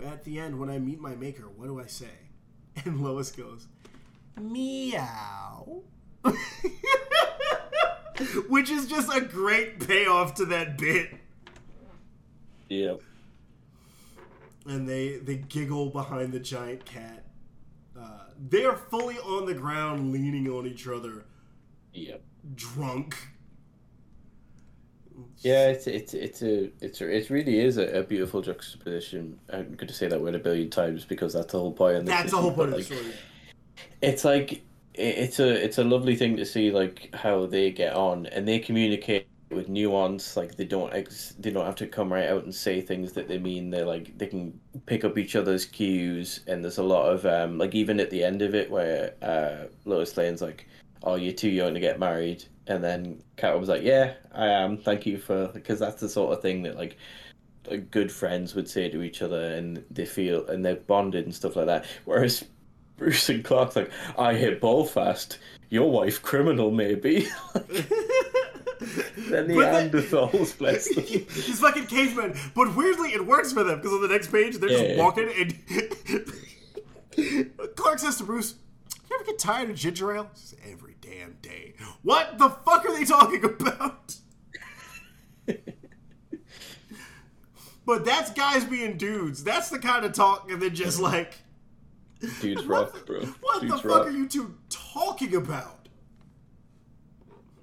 At the end, when I meet my maker, what do I say? And Lois goes, meow. Which is just a great payoff to that bit. Yep. And they they giggle behind the giant cat. Uh, they are fully on the ground, leaning on each other, Yep. drunk. Yeah, it's it's it's a it's a, it really is a, a beautiful juxtaposition. I'm going to say that word a billion times because that's the whole point. Of this That's the whole point of the story. it's like it's a it's a lovely thing to see like how they get on and they communicate with nuance like they don't ex- they don't have to come right out and say things that they mean they're like they can pick up each other's cues and there's a lot of um like even at the end of it where uh Lois Lane's like oh you're too young to get married and then Carol was like yeah I am thank you for because that's the sort of thing that like like, good friends would say to each other and they feel and they're bonded and stuff like that whereas Bruce and Clark's like, I hit ball fast. Your wife criminal, maybe. then the Neanderthals, bless them. These fucking cavemen. But weirdly, it works for them because on the next page, they're just walking and. Clark says to Bruce, You ever get tired of ginger ale? Says, Every damn day. What the fuck are they talking about? but that's guys being dudes. That's the kind of talk, and then just like. Dudes rock, the- bro. What Dudes the fuck rock. are you two talking about?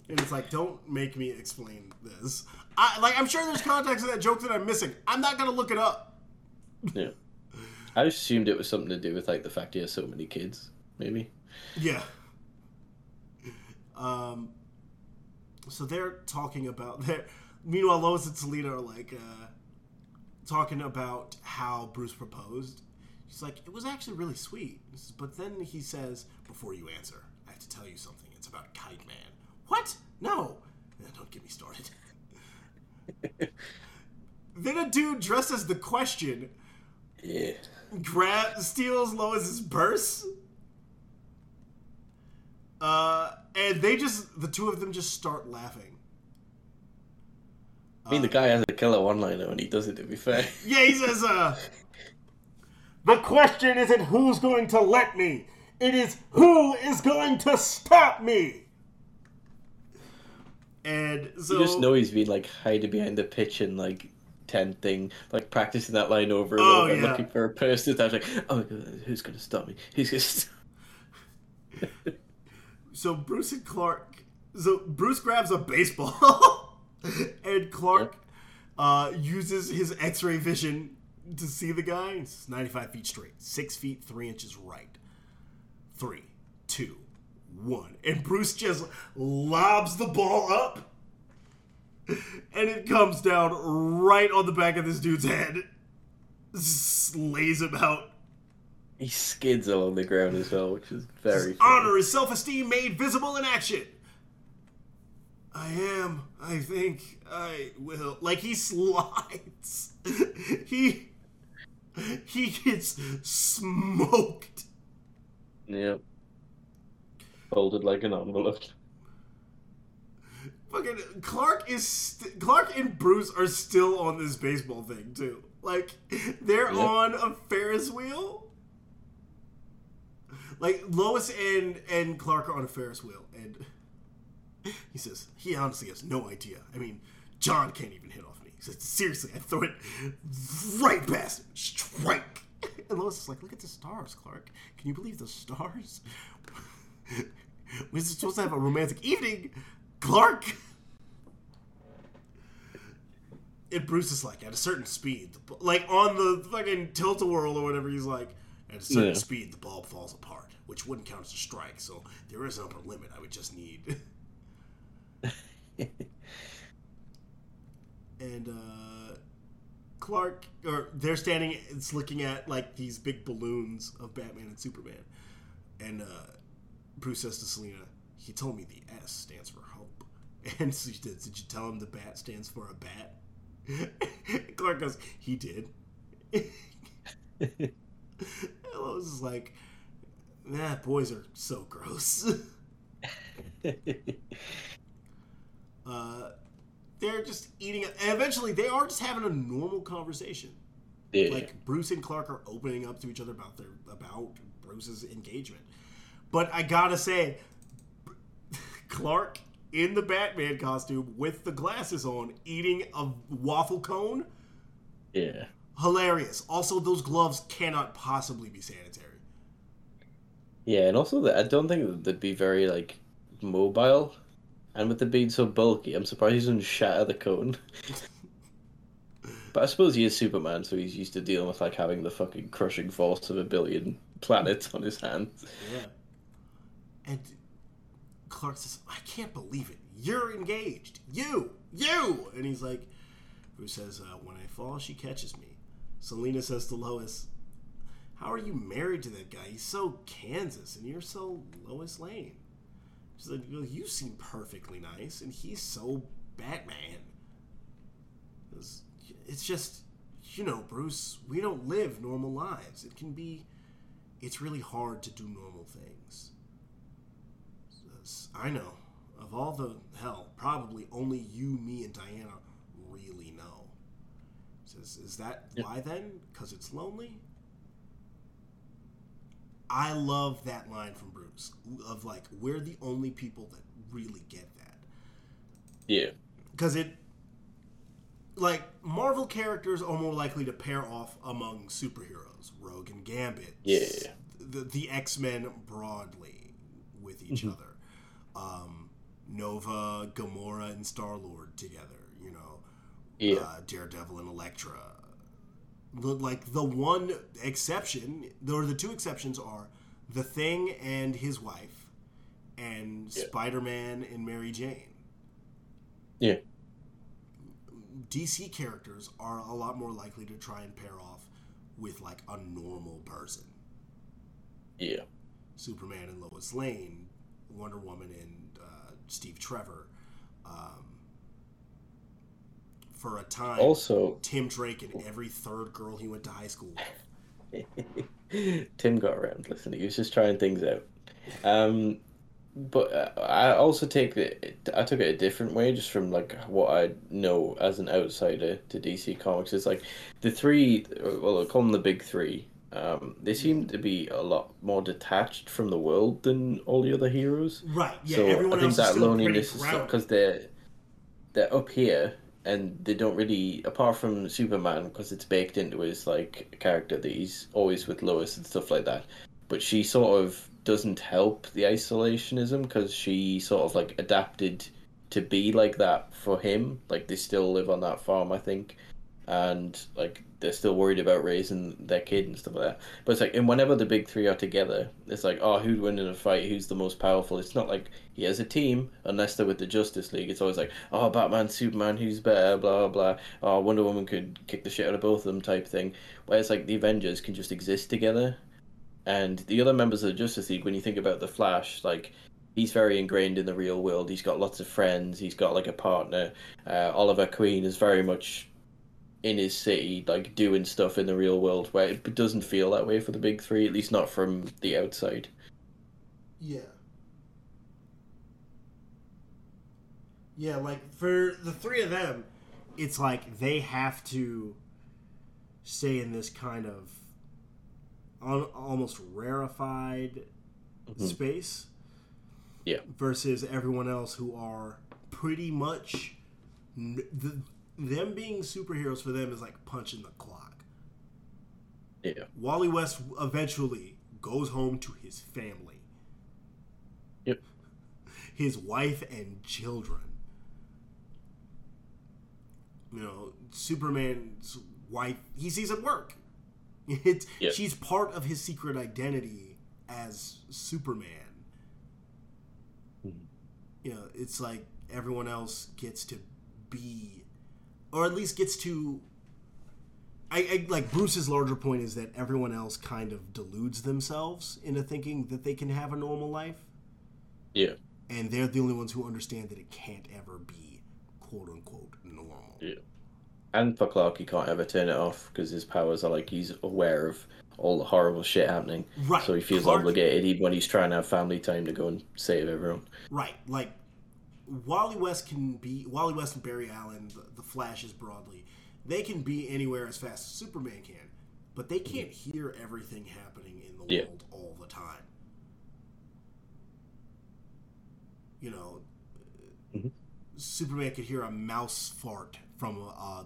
And it's like, don't make me explain this. I like, I'm sure there's context to that joke that I'm missing. I'm not gonna look it up. Yeah. I assumed it was something to do with like the fact he has so many kids, maybe. Yeah. Um. So they're talking about their. Meanwhile, Lois and Selina are like uh, talking about how Bruce proposed. She's like, it was actually really sweet. Says, But then he says, before you answer, I have to tell you something. It's about Kite Man. What? No. Don't get me started. then a dude dressed as the question Yeah. grab steals Lois's purse. Uh, and they just the two of them just start laughing. I mean, the guy has a killer one-liner when he does it. To be fair, Yeah, he says, uh, the question isn't who's going to let me. It is who is going to stop me. And so you just know he's been like hiding behind the pitch and like tent thing, like practicing that line over and Oh, over, yeah. looking for a person. That's like, oh, my God, who's gonna stop me? Who's gonna? Stop? so Bruce and Clark. So Bruce grabs a baseball. and Clark uh, uses his X-ray vision to see the guy. It's 95 feet straight, six feet three inches right. Three, two, one, and Bruce just lobs the ball up, and it comes down right on the back of this dude's head, slays him out. He skids along the ground as well, which is very funny. Honor is self-esteem made visible in action. I am. I think I will. Like he slides. he he gets smoked. Yep. Folded like an envelope. Fucking Clark is st- Clark and Bruce are still on this baseball thing too. Like they're Yep. on a Ferris wheel. Like Lois and and Clark are on a Ferris wheel, and he says he honestly has no idea. I mean, John can't even hit off me. He says seriously, I throw it right past him, strike. And Lois is like, look at the stars, Clark. Can you believe the stars? We're supposed to have a romantic evening, Clark. And Bruce is like, at a certain speed, like on the fucking tilt a whirl or whatever, he's like, at a certain Yeah. speed, the bulb falls apart, which wouldn't count as a strike. So there is an upper limit. I would just need. and uh, Clark, or they're standing, it's looking at like these big balloons of Batman and Superman, and uh, Bruce says to Selina, "He told me the S stands for hope." And she did. Did you tell him the bat stands for a bat? Clark goes, "He did." Lois is like, "Nah, boys are so gross." uh, they're just eating. And eventually, they are just having a normal conversation. yeah. Like Bruce and Clark are opening up to each other about their about Bruce's engagement. But I gotta say, Clark in the Batman costume with the glasses on, eating a waffle cone, yeah. Hilarious. Also, those gloves cannot possibly be sanitary. Yeah, and also that I don't think that they'd be very like mobile, and with them being so bulky, I'm surprised he doesn't shatter the cone. but I suppose he is Superman, so he's used to dealing with like having the fucking crushing force of a billion planets on his hands. Yeah. And Clark says, I can't believe it. You're engaged. You! You! And he's like, who says, uh, When I fall, she catches me. Selina says to Lois, How are you married to that guy? He's so Kansas, and you're so Lois Lane. She's like, well, You seem perfectly nice, and he's so Batman. It's- It's just, you know, Bruce, we don't live normal lives. It can be it's really hard to do normal things. I know. Of all the hell, probably only you, me, and Diana really know. Says, is that why then? Because it's lonely? I love that line from Bruce of like, we're the only people that really get that Yeah. because it like Marvel characters are more likely to pair off among superheroes, Rogue and Gambit, Yeah. the, the X Men broadly with each Mm-hmm. other, um, Nova, Gamora, and Star Lord together, Yeah. uh, Daredevil and Elektra. The- Like the one exception, or the two exceptions are the Thing and his wife, and Yeah. Spider Man and Mary Jane. Yeah. DC characters are a lot more likely to try and pair off with like a normal person. Yeah. Superman and Lois Lane, Wonder Woman and uh, Steve Trevor. Um, for a time, Also, Tim Drake and every third girl he went to high school with. Tim got around. Listen, he was just trying things out. Um, but uh, I also take it. I took it a different way, just from like what I know as an outsider to DC Comics. It's like the three. Well, I call them the big three. Um, they seem to be a lot more detached from the world than all the other heroes. Right. Yeah. so everyone I think else is that still loneliness is because they're they're up here and they don't really apart from Superman because it's baked into his like character that he's always with Lois and stuff like that. But she sort of doesn't help the isolationism because she sort of like adapted to be like that for him. Like they still live on that farm, I think, and like they're still worried about raising their kid and stuff like that. But it's like, and whenever the big three are together, it's like, oh, who'd win in a fight? Who's the most powerful? It's not like he has a team unless they're with the Justice League. It's always like, oh, Batman, Superman, who's better? Blah blah blah. Oh, Wonder Woman could kick the shit out of both of them, type thing. Whereas like the Avengers can just exist together, and the other members of the Justice League, when you think about the Flash, like he's very ingrained in the real world. He's got lots of friends. He's got like a partner. Uh, Oliver Queen is very much in his city, like doing stuff in the real world, where it doesn't feel that way for the big three, at least not from the outside. Yeah. Yeah, like for the three of them, it's like they have to stay in this kind of un- almost rarefied Mhm. space. Yeah. Versus everyone else who are pretty much n- the, them being superheroes for them is like punching the clock. Yeah. Wally West eventually goes home to his family. Yep. His wife and children. You know, Superman's wife, he sees at work. It's, Yeah. She's part of his secret identity as Superman. Mhm. You know, it's like everyone else gets to be, or at least gets to I, I like Bruce's larger point is that everyone else kind of deludes themselves into thinking that they can have a normal life, Yeah. and they're the only ones who understand that it can't ever be quote unquote normal. Yeah. And for Clark, he can't ever turn it off because his powers are like he's aware of all the horrible shit happening. Right. So he feels Clark- obligated even when he's trying to have family time to go and save everyone. Right, like Wally West can be Wally West and Barry Allen, the, the Flashes broadly. They can be anywhere as fast as Superman can, but they can't hear everything happening in the Yeah. world all the time. You know, Mhm. Superman could hear a mouse fart from uh,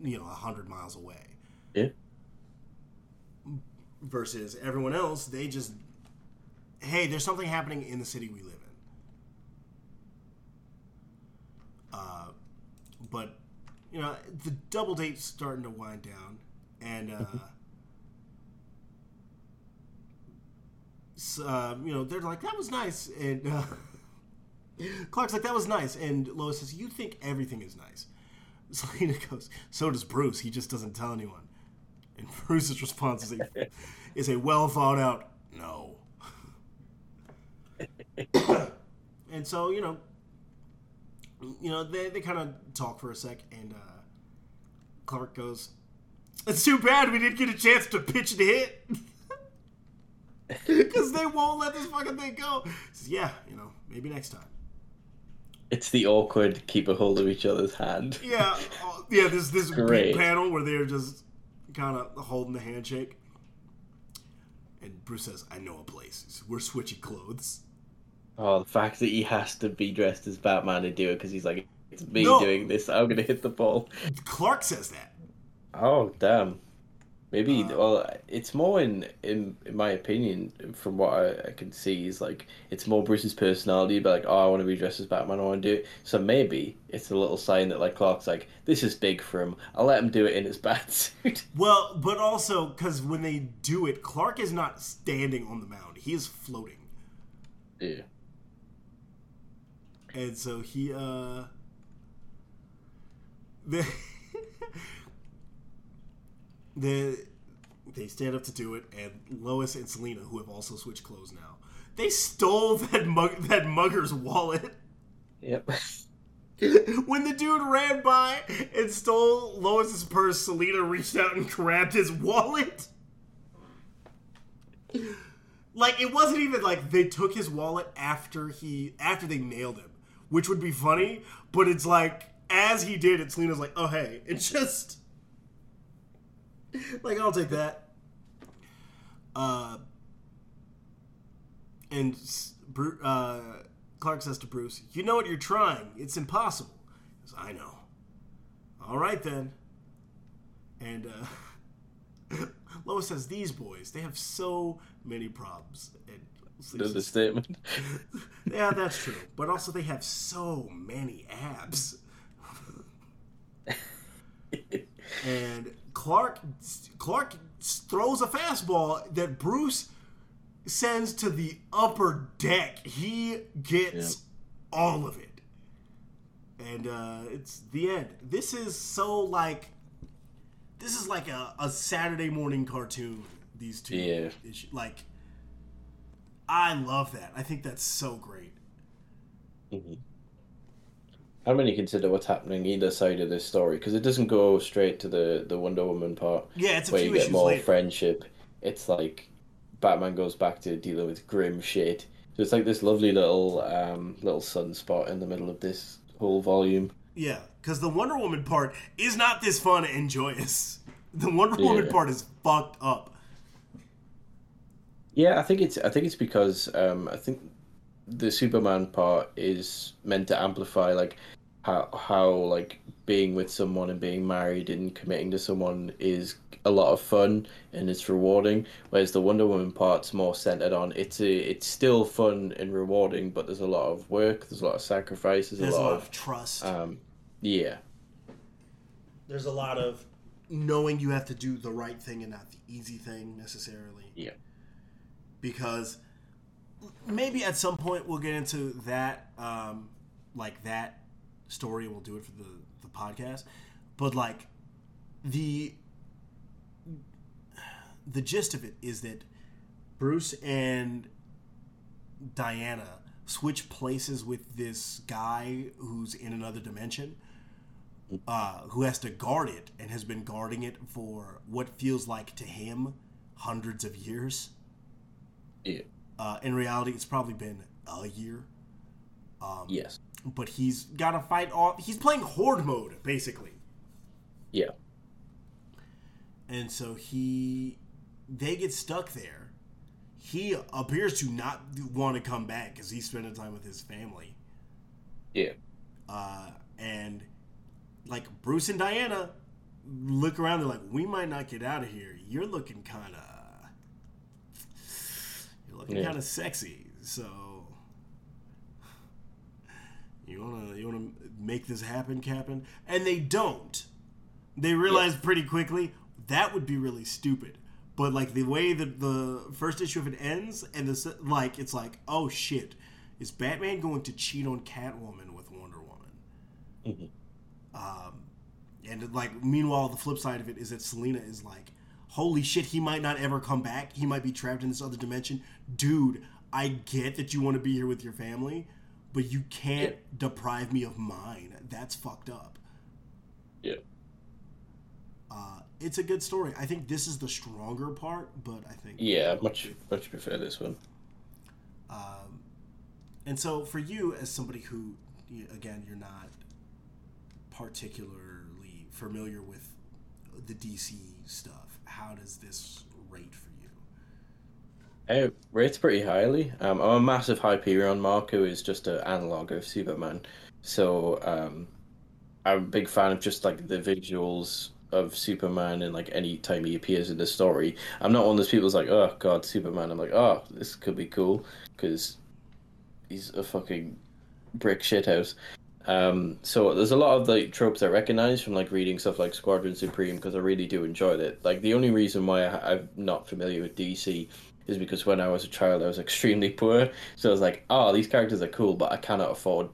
you know a hundred miles away. Yeah. Versus everyone else, they just hey, there's something happening in the city we live in. Uh, but you know, the double date's starting to wind down, and uh, s- uh, you know they're like that was nice, and uh, Clark's like that was nice, and Lois says you think everything is nice. Selina goes, so does Bruce. He just doesn't tell anyone. And Bruce's response is a, is a well thought out no. and so you know, you know they, they kind of talk for a sec, and uh, Clark goes, "It's too bad we didn't get a chance to pitch and hit." Because they won't let this fucking thing go. Says, yeah, you know, maybe next time. It's the awkward keep a hold of each other's hand. Yeah, uh, yeah. This this big panel where they're just kind of holding the handshake, and Bruce says, "I know a place. We're switching clothes." Oh, the fact that he has to be dressed as Batman to do it because he's like, it's me No. doing this. I'm gonna hit the ball. Clark says that. Oh damn. Maybe Uh, well, it's more in in in my opinion, from what I, I can see, is like it's more Bruce's personality, but like, oh, I want to be dressed as Batman, I want to do it. So maybe it's a little sign that like Clark's like, this is big for him. I'll let him do it in his bat suit. Well, but also because when they do it, Clark is not standing on the mound; he is floating, yeah. And so he uh. The the they stand up to do it, and Lois and Selina, who have also switched clothes now, they stole that mug that mugger's wallet. Yep. when the dude ran by and stole Lois's purse, Selina reached out and grabbed his wallet. Like it wasn't even like they took his wallet after he after they nailed him, which would be funny, but it's like as he did it, Selina's like, "Oh hey," and just like I'll take that. Uh, and uh, Clark says to Bruce, "You know what you're trying. It's impossible." Goes, "I know." All right then. And uh, Lois says, "These boys, they have so many problems." And Understatement. yeah, that's true. But also, they have so many abs. and Clark Clark throws a fastball that Bruce sends to the upper deck. He gets all of it. And uh, it's the end. This is so like this is like a, a Saturday morning cartoon. These two, Yeah. issues. like I love that. I think that's so great. How many consider what's happening either side of this story? Because it doesn't go straight to the, the Wonder Woman part. Yeah, it's a where you get more later. friendship. It's like Batman goes back to dealing with grim shit. So it's like this lovely little um, little sunspot in the middle of this whole volume. Yeah, because the Wonder Woman part is not this fun and joyous. The Wonder Woman part is fucked up. Yeah, I think it's I think it's because um, I think the Superman part is meant to amplify like how how like being with someone and being married and committing to someone is a lot of fun and it's rewarding. Whereas the Wonder Woman part's more centered on it's a, it's still fun and rewarding, but there's a lot of work, there's a lot of sacrifices, There's a lot, of trust. um, yeah, There's a lot of knowing you have to do the right thing and not the easy thing necessarily. yeah, Because maybe at some point we'll get into that, um, like that story, and we'll do it for the the podcast. But like the the gist of it is that Bruce and Diana switch places with this guy who's in another dimension, uh, who has to guard it and has been guarding it for what feels like to him hundreds of years. Yeah, Uh, in reality, it's probably been a year. yes, But he's got to fight off. He's playing horde mode basically, yeah, and so he they get stuck there. He appears to not want to come back because he's spending time with his family. yeah, uh, and like Bruce and Diana look around. They're like, "We might not get out of here. You're looking kind of, looking Yeah. kind of sexy. So you wanna you wanna make this happen, Captain?" And they don't. They realize pretty quickly that would be really stupid. But like the way that the first issue of it ends, and this like it's like, oh shit, is Batman going to cheat on Catwoman with Wonder Woman? Um, and like meanwhile, the flip side of it is that Selina is like, holy shit, he might not ever come back. He might be trapped in this other dimension, dude. I get that you want to be here with your family, but you can't Yeah. deprive me of mine. That's fucked up. yeah. Uh, it's a good story. I think this is the stronger part, but I think Yeah, much much prefer this one. Um, And so, for you, as somebody who, again, you're not particularly familiar with the DC stuff, how does this rate for you? It rates pretty highly. Um, I'm a massive Hyperion mark who is just an analog of Superman. So um, I'm a big fan of just like the visuals of Superman and like any time he appears in the story. I'm not one of those people who's like, oh god, Superman. I'm like, oh, this could be cool because he's a fucking brick shithouse. Um, so there's a lot of like tropes I recognize from like reading stuff like Squadron Supreme because I really do enjoy it. Like the only reason why I, I'm not familiar with DC is because when I was a child I was extremely poor. So I was like, oh, these characters are cool, but I cannot afford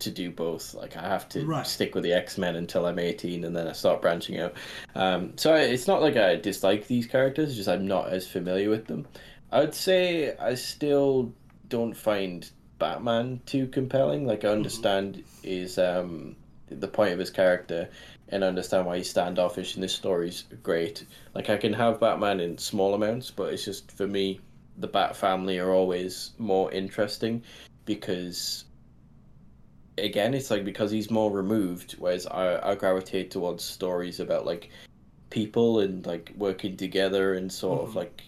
to do both. Like I have to Right. stick with the X Men until I'm 18, and then I start branching out. Um, so I, it's not like I dislike these characters; just I'm not as familiar with them. I'd say I still don't find Batman too compelling. Like I understand is um, the point of his character, and I understand why he's standoffish. And this story's great. Like I can have Batman in small amounts, but it's just for me, the Bat family are always more interesting because again, it's like because he's more removed, whereas I, I gravitate towards stories about like people and like working together and sort of like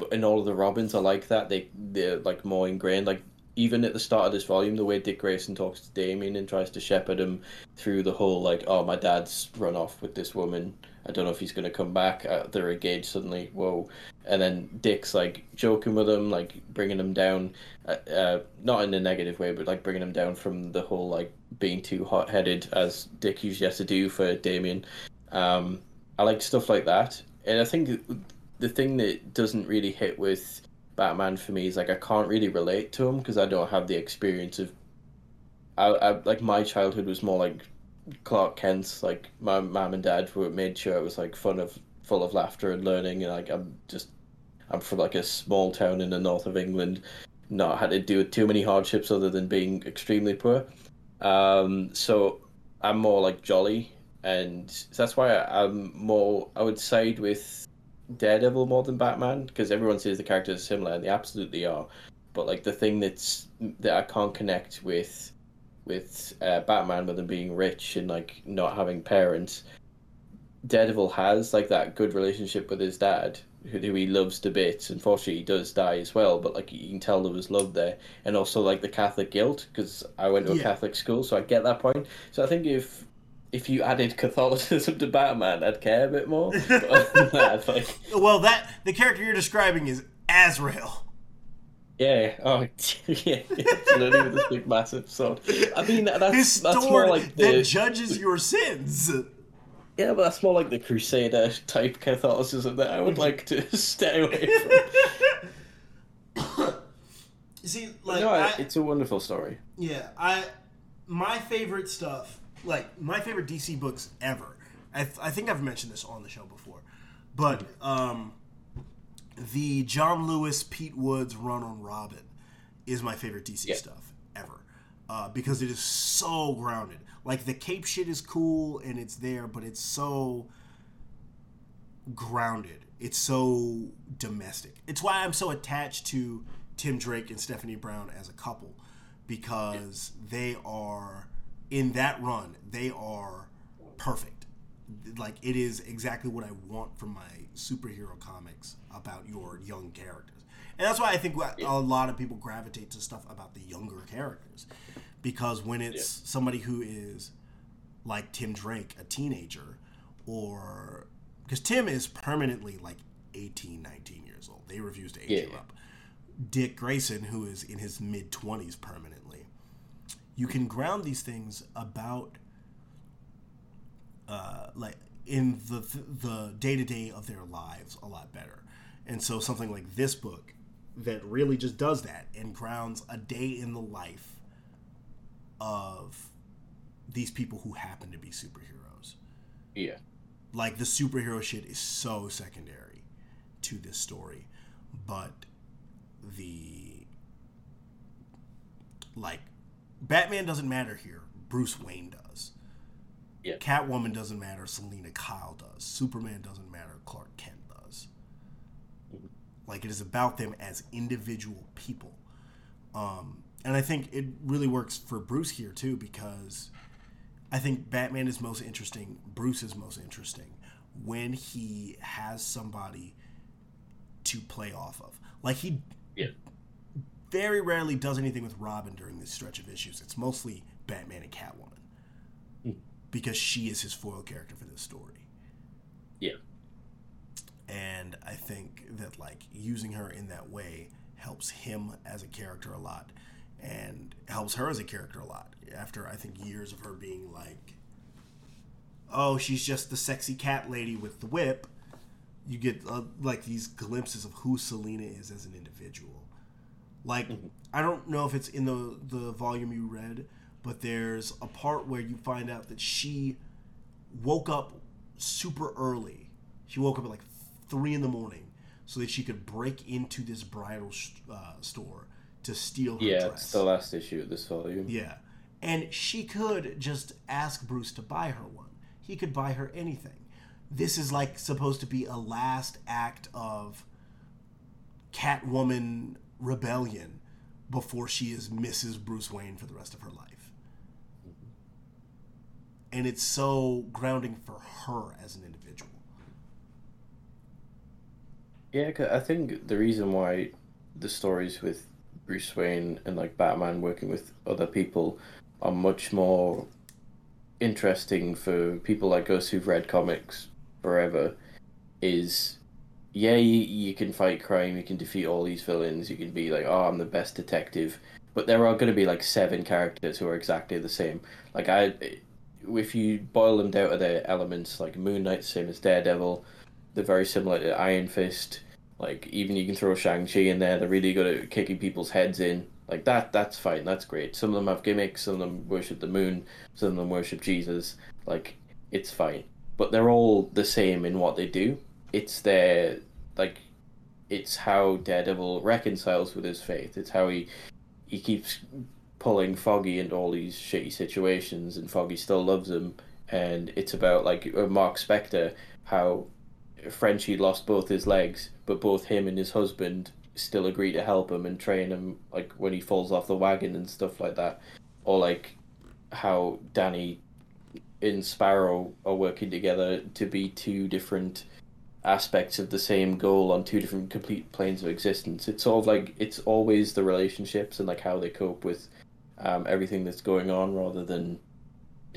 but in all of the Robins are like that. They they're like more ingrained. Like even at the start of this volume, the way Dick Grayson talks to Damian and tries to shepherd him through the whole like, oh my dad's run off with this woman I don't know if he's going to come back. Uh, they're engaged suddenly. Whoa! And then Dick's like joking with him, like bringing him down, uh, uh, not in a negative way, but like bringing him down from the whole like being too hot headed as Dick usually has to do for Damian. Um, I like stuff like that, and I think the thing that doesn't really hit with Batman for me is like I can't really relate to him because I don't have the experience of. I, I like my childhood was more like Clark Kent's. Like my mom and dad were made sure it was like fun of full of laughter and learning, and like I'm just I'm from like a small town in the north of England, not had to do with too many hardships other than being extremely poor. Um, so I'm more like jolly, and that's why I, I'm more. I would side with Daredevil more than Batman because everyone says the characters are similar, and they absolutely are. But like the thing that's that I can't connect with with uh, Batman with him being rich and like not having parents, Daredevil has like that good relationship with his dad, who, who he loves to bits. Unfortunately, he does die as well, but like you can tell there was love there, and also like the Catholic guilt because I went to a Yeah. Catholic school, so I get that point. So I think if if you added Catholicism to Batman, I'd care a bit more. That, like. Well, that the character you're describing is Azrael. Yeah. Oh, yeah. Absolutely, with this big, massive sword. I mean, that's His that's more like the, that judges your sins. yeah, but that's more like the Crusader type Catholicism that I would like to stay away from. See, like no, I, it's a wonderful story. Yeah, I my favorite stuff, like my favorite DC books ever. I, th- I think I've mentioned this on the show before, but um, the Jon Lewis Pete Woods run on Robin is my favorite DC Yeah. stuff ever uh, because it is so grounded. Like the cape shit is cool and it's there, but it's so grounded. It's so domestic. It's why I'm so attached to Tim Drake and Stephanie Brown as a couple because they are in that run. They are perfect. Like it is exactly what I want from my superhero comics about your young characters. And that's why I think a lot of people gravitate to stuff about the younger characters because when it's somebody who is like Tim Drake, a teenager, or because Tim is permanently like 18, 19 years old. They refuse to age Yeah. him up. Dick Grayson, who is in his mid 20s permanently, you can ground these things about uh, like in the the day to day of their lives a lot better. And so something like this book that really just does that and grounds a day in the life of these people who happen to be superheroes. Yeah. Like the superhero shit is so secondary to this story, but the like Batman doesn't matter here. Bruce Wayne does. Yeah. Catwoman doesn't matter. Selina Kyle does. Superman doesn't matter. Clark Kent does. Like it is about them as individual people. Um, and I think it really works for Bruce here too because I think Batman is most interesting. Bruce is most interesting when he has somebody to play off of. Like he Yeah. Very rarely does anything with Robin during this stretch of issues. It's mostly Batman and Catwoman because she is his foil character for this story. Yeah. And I think that like using her in that way helps him as a character a lot and helps her as a character a lot after I think years of her being like oh she's just the sexy cat lady with the whip you get uh, like these glimpses of who Selina is as an individual like I don't know if it's in the the volume you read but there's a part where you find out that she woke up super early she woke up at like three in the morning so that she could break into this bridal uh, store to steal her Yeah, dress it's the last issue of this volume. yeah. And she could just ask Bruce to buy her one. He could buy her anything. This is like supposed to be a last act of Catwoman rebellion before she is Mrs. Bruce Wayne for the rest of her life. And it's so grounding for her as an individual. Yeah, I think the reason why the stories with Bruce Wayne and like Batman working with other people are much more interesting for people like us who've read comics forever is yeah, you, you can fight crime, you can defeat all these villains, you can be like, oh, I'm the best detective, but there are going to be like seven characters who are exactly the same. Like I, if you boil them down to their elements, like Moon Knight, same as Daredevil, they're very similar to Iron Fist. Like even you can throw Shang Chi in there. They're really good at kicking people's heads in. Like that, that's fine. That's great. Some of them have gimmicks. Some of them worship the moon. Some of them worship Jesus. Like it's fine. But they're all the same in what they do. It's their like, it's how Daredevil reconciles with his faith. It's how he he keeps pulling Foggy into all these shitty situations, and Foggy still loves him. And it's about like uh, Marc Spector, how Frenchie lost both his legs, but both him and his husband still agree to help him and train him, like when he falls off the wagon and stuff like that, or like how Danny and Sparrow are working together to be two different aspects of the same goal on two different complete planes of existence. It's sort of like it's always the relationships and like how they cope with um, everything that's going on rather than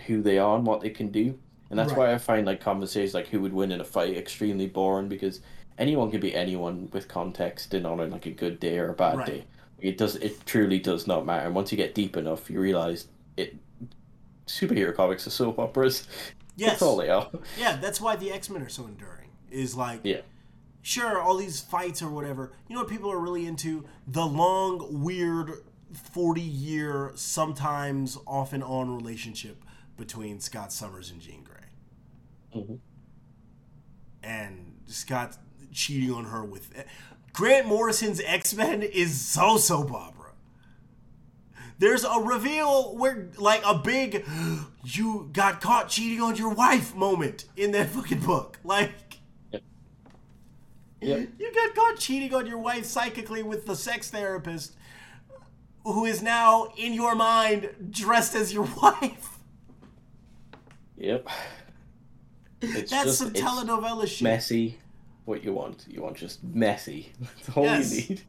who they are and what they can do. And that's Right. why I find like conversations like who would win in a fight extremely boring because anyone can be anyone with context and on a, like a good day or a bad Right. day. It does. It truly does not matter. And once you get deep enough, you realize it. Superhero comics are soap operas. Yes. That's all they are. Yeah, that's why the X Men are so enduring. Is like, Yeah. sure, all these fights or whatever. You know what people are really into? The long, weird, forty-year, sometimes off and on relationship between Scott Summers and Jean Grey, Mhm. and Scott cheating on her with Grant Morrison's X Men is so soap opera. There's a reveal where, like, a big "you got caught cheating on your wife" moment in that fucking book. Like, Yep. you got caught cheating on your wife psychically with the sex therapist, who is now in your mind dressed as your wife. Yep. It's That's just- some telenovela shit. Messy. What you want? You want just messy. That's all Yes. you need.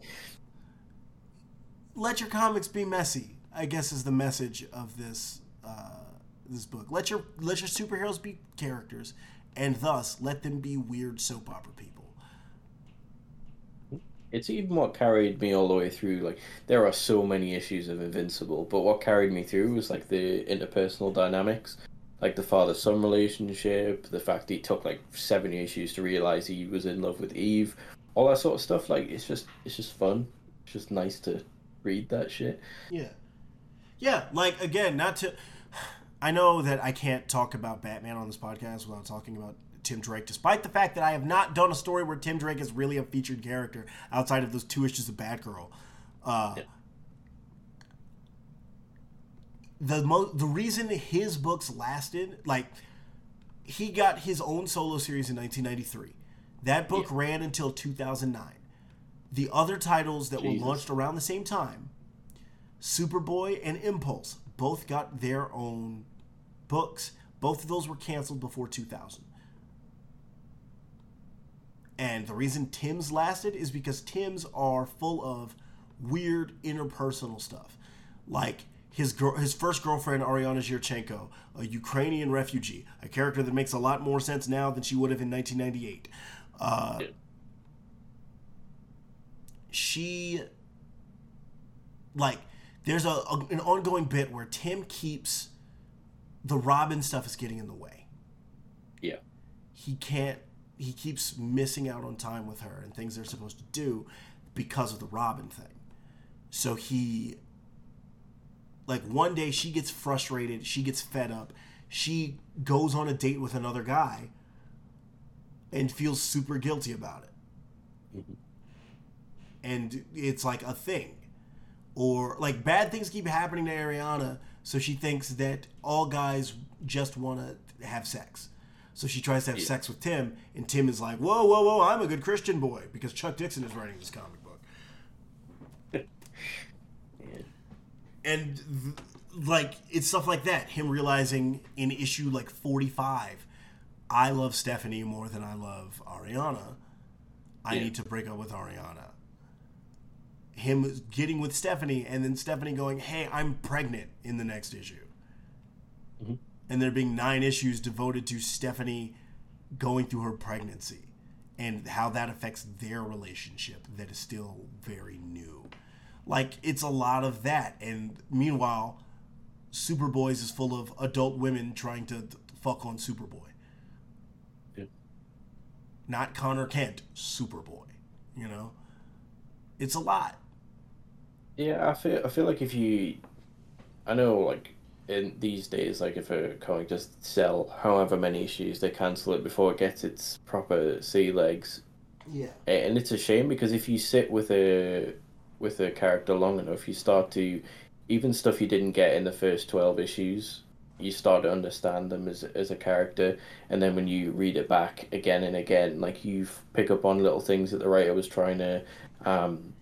Let your comics be messy. I guess is the message of this uh, this book. Let your let your superheroes be characters, and thus let them be weird soap opera people. It's even what carried me all the way through. Like there are so many issues of Invincible, but what carried me through was like the interpersonal dynamics, like the father-son relationship, the fact he took like seven issues to realize he was in love with Eve, all that sort of stuff. Like it's just it's just fun. It's just nice to read that shit. Yeah. Yeah, like again, not to I know that I can't talk about Batman on this podcast without talking about Tim Drake, despite the fact that I have not done a story where Tim Drake is really a featured character outside of those two issues of Batgirl. Uh, Yeah. The mo- the reason his books lasted, like he got his own solo series in 1993. That book Yeah. ran until 2009. The other titles that Jesus. were launched around the same time Superboy and Impulse both got their own books. Both of those were canceled before 2000. And the reason Tim's lasted is because Tim's are full of weird interpersonal stuff. Like his girl, his first girlfriend Ariana Dzerchenko, a Ukrainian refugee, a character that makes a lot more sense now than she would have in 1998. Uh, She like there's a, a an ongoing bit where Tim keeps the Robin stuff is getting in the way. Yeah. He can't he keeps missing out on time with her and things they're supposed to do because of the Robin thing. So he like one day she gets frustrated, she gets fed up, she goes on a date with another guy and feels super guilty about it. Mm-hmm. And it's like a thing. Or like bad things keep happening to Ariana, so she thinks that all guys just want to have sex. So she tries to have Yeah. sex with Tim, and Tim is like, "Whoa, whoa, whoa! I'm a good Christian boy," because Chuck Dixon is writing this comic book. and th- like it's stuff like that him realizing in issue like 45 i love stephanie more than i love ariana i Yeah. need to break up with ariana him getting with stephanie and then stephanie going hey i'm pregnant in the next issue Mhm. And there being nine issues devoted to stephanie going through her pregnancy and how that affects their relationship that is still very new. Like it's a lot of that, and meanwhile, Superboys is full of adult women trying to fuck on Superboy. Yeah. Not Connor Kent, Superboy. You know, it's a lot. Yeah, I feel I feel like if you, I know like in these days, like if a comic just sell however many issues, they cancel it before it gets its proper sea legs, Yeah. And it's a shame because if you sit with a with a character long enough, you start to even stuff you didn't get in the first twelve issues, you start to understand them as as a character, and then when you read it back again and again, like you pick up on little things that the writer was trying to um,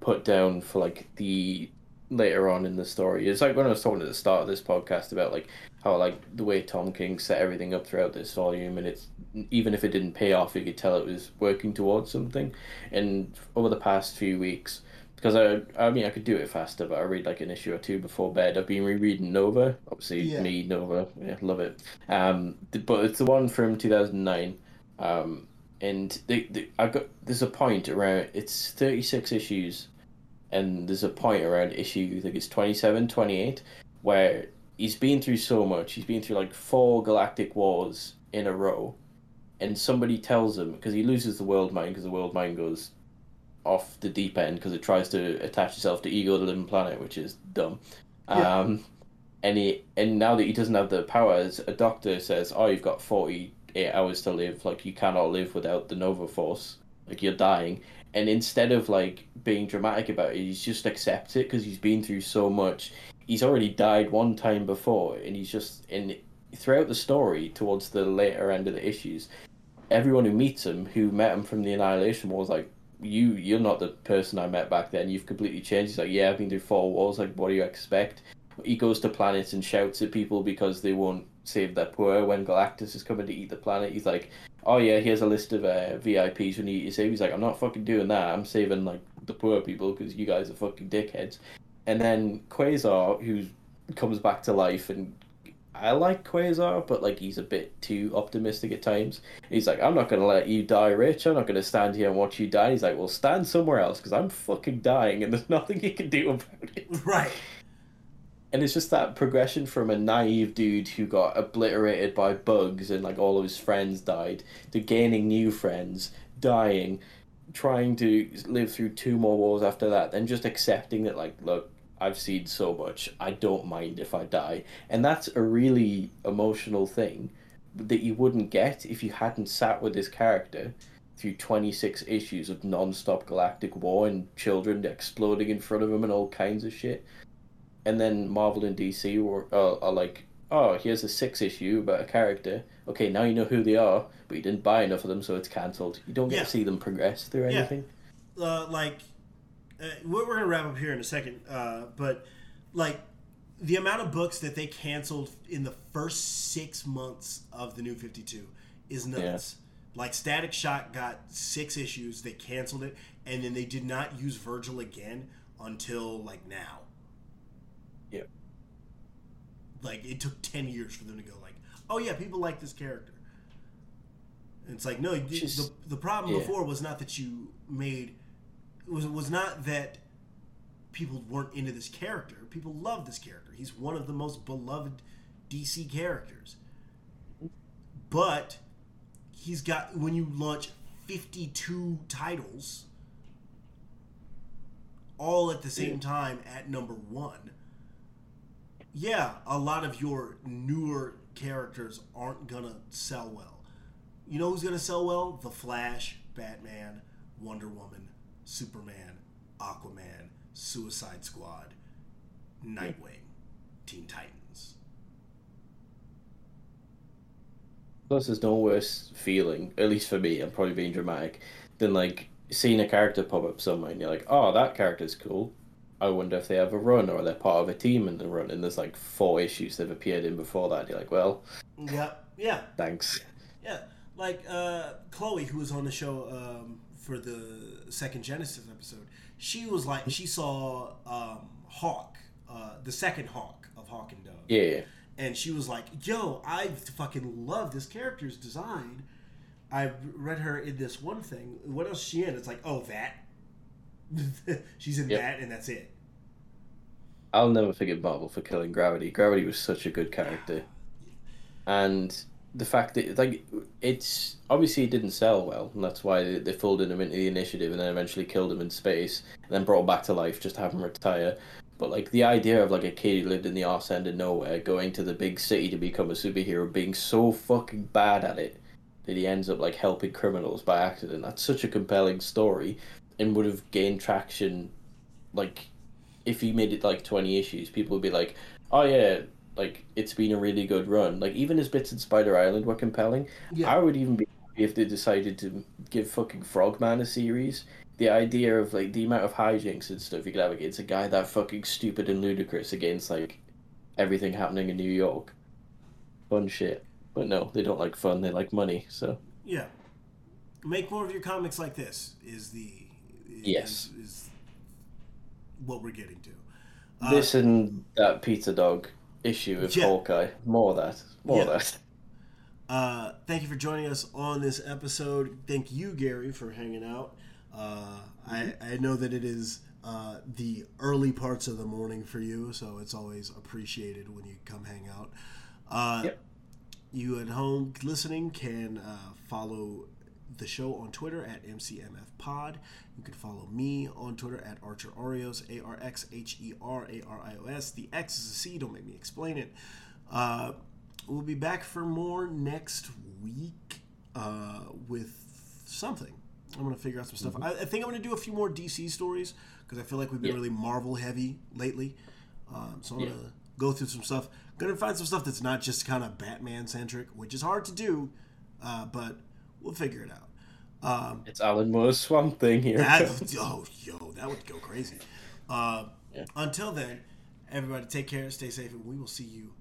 put down for like the later on in the story. It's like when I was talking at the start of this podcast about like how like the way Tom King set everything up throughout this volume, and it's even if it didn't pay off, you could tell it was working towards something. And over the past few weeks, because I I mean I could do it faster, but I read like an issue or two before bed. I've been rereading Nova. Obviously, Yeah. me Nova, yeah, love it. Um, but it's the one from two thousand nine. Um, and they, they, I got there's a point around it's 36 issues and there's a point around issue I think it's 27 28 where he's been through so much. He's been through like four galactic wars in a row and somebody tells him because he loses the world mind because the world mind goes off the deep end because it tries to attach itself to ego the living planet which is dumb. Yeah. um and he and now that he doesn't have the powers a doctor says oh you've got 48 hours to live. Like you cannot live without the nova force like you're dying. And instead of like being dramatic about it he's just accepts it because he's been through so much. He's already died one time before and he's just in throughout the story towards the later end of the issues everyone who meets him who met him from the annihilation war like you you're not the person i met back then. You've completely changed. He's like yeah i've been through four wars. Like what do you expect? He goes to planets and shouts at people because they won't save their poor when galactus is coming to eat the planet he's like oh yeah here's a list of uh, vips we need to save he's like i'm not fucking doing that i'm saving like the poor people because you guys are fucking dickheads and then quasar who comes back to life and I like Quasar, but like he's a bit too optimistic at times. He's like, I'm not gonna let you die rich. I'm not gonna stand here and watch you die. He's like, well, stand somewhere else because I'm fucking dying and there's nothing you can do about it. Right. And it's just that progression from a naive dude who got obliterated by bugs and like all of his friends died to gaining new friends, dying, trying to live through two more wars after that, then just accepting that like, look, I've seen so much. I don't mind if I die. And that's a really emotional thing that you wouldn't get if you hadn't sat with this character through 26 issues of non-stop galactic war and children exploding in front of him and all kinds of shit. And then Marvel and DC were, are, are like, oh, here's a six issue about a character. Okay, now you know who they are, but you didn't buy enough of them, so it's cancelled. You don't get Yeah. to see them progress through Yeah. anything. uh, like uh, we're, we're gonna wrap up here in a second uh, but like the amount of books that they canceled in the first six months of the new 52 is nuts like static shock got six issues they canceled it and then they did not use virgil again until like now Yeah. Like it took 10 years for them to go like oh yeah people like this character. And it's like no Just- the, the problem yeah. before was not that you made it was was not that people weren't into this character. People love this character. He's one of the most beloved dc characters. But he's got when you launch 52 titles all at the same time at number one yeah a lot of your newer characters aren't gonna sell well. You know who's gonna sell well? The flash batman wonder woman superman aquaman suicide squad nightwing teen titans. Plus, there's no worse feeling, at least for me, I'm probably being dramatic, than like seeing a character pop up somewhere and you're like, oh, that character's cool. I wonder if they have a run or they're part of a team in the run. And there's like four issues they've appeared in before that. You're like, well, yeah yeah thanks. Yeah, like uh, Chloe, who was on the show um, for the second Genesis episode, she was like, she saw um, Hawk, uh, the second Hawk of Hawk and Dove, Yeah, and she was like, "Yo, I fucking love this character's design. I read her in this one thing. What else is she in? It's like, oh, that. She's in Yep. that, and that's it. I'll never forgive Marvel for killing Gravity. Gravity was such a good character, and the fact that like it's obviously it didn't sell well, and that's why they, they folded him into the initiative, and then eventually killed him in space, and then brought him back to life just to have him retire. But like the idea of like a kid who lived in the arse end of nowhere going to the big city to become a superhero, being so fucking bad at it that he ends up like helping criminals by accident. That's such a compelling story, and would have gained traction, like if he made it like 20 issues, people would be like, oh yeah, like it's been a really good run. Like even his bits in Spider Island were compelling. Yeah. I would even be happy if they decided to give fucking Frogman a series. The idea of like the amount of hijinks and stuff you could have against a guy that fucking stupid and ludicrous against like everything happening in New York. Fun shit. But no, they don't like fun, they like money, so Yeah. Make more of your comics like this is the Yes. is what we're getting to. Uh, this and that pizza dog issue of Yeah. Hawkeye. More of that. More of that. Uh, thank you for joining us on this episode. Thank you, Gary, for hanging out. Uh, I, I know that it is uh, the early parts of the morning for you, so it's always appreciated when you come hang out. Uh, Yep. You at home listening can uh, follow the show on Twitter at MCMF Pod. You can follow me on Twitter at Archer Oreos, A R X H E R A R I O S. The X is a C, don't make me explain it. Uh, we'll be back for more next week uh, with something. I'm going to figure out some stuff. I, I think I'm going to do a few more DC stories because I feel like we've been Yeah. really Marvel heavy lately. Um, so I'm Yeah. going to go through some stuff. Going to find some stuff that's not just kind of Batman centric, which is hard to do, uh, but we'll figure it out. Um, It's Alan Moore's Swamp Thing here. that, oh, yo, that would go crazy. Uh, Yeah. Until then, everybody take care, stay safe, and we will see you.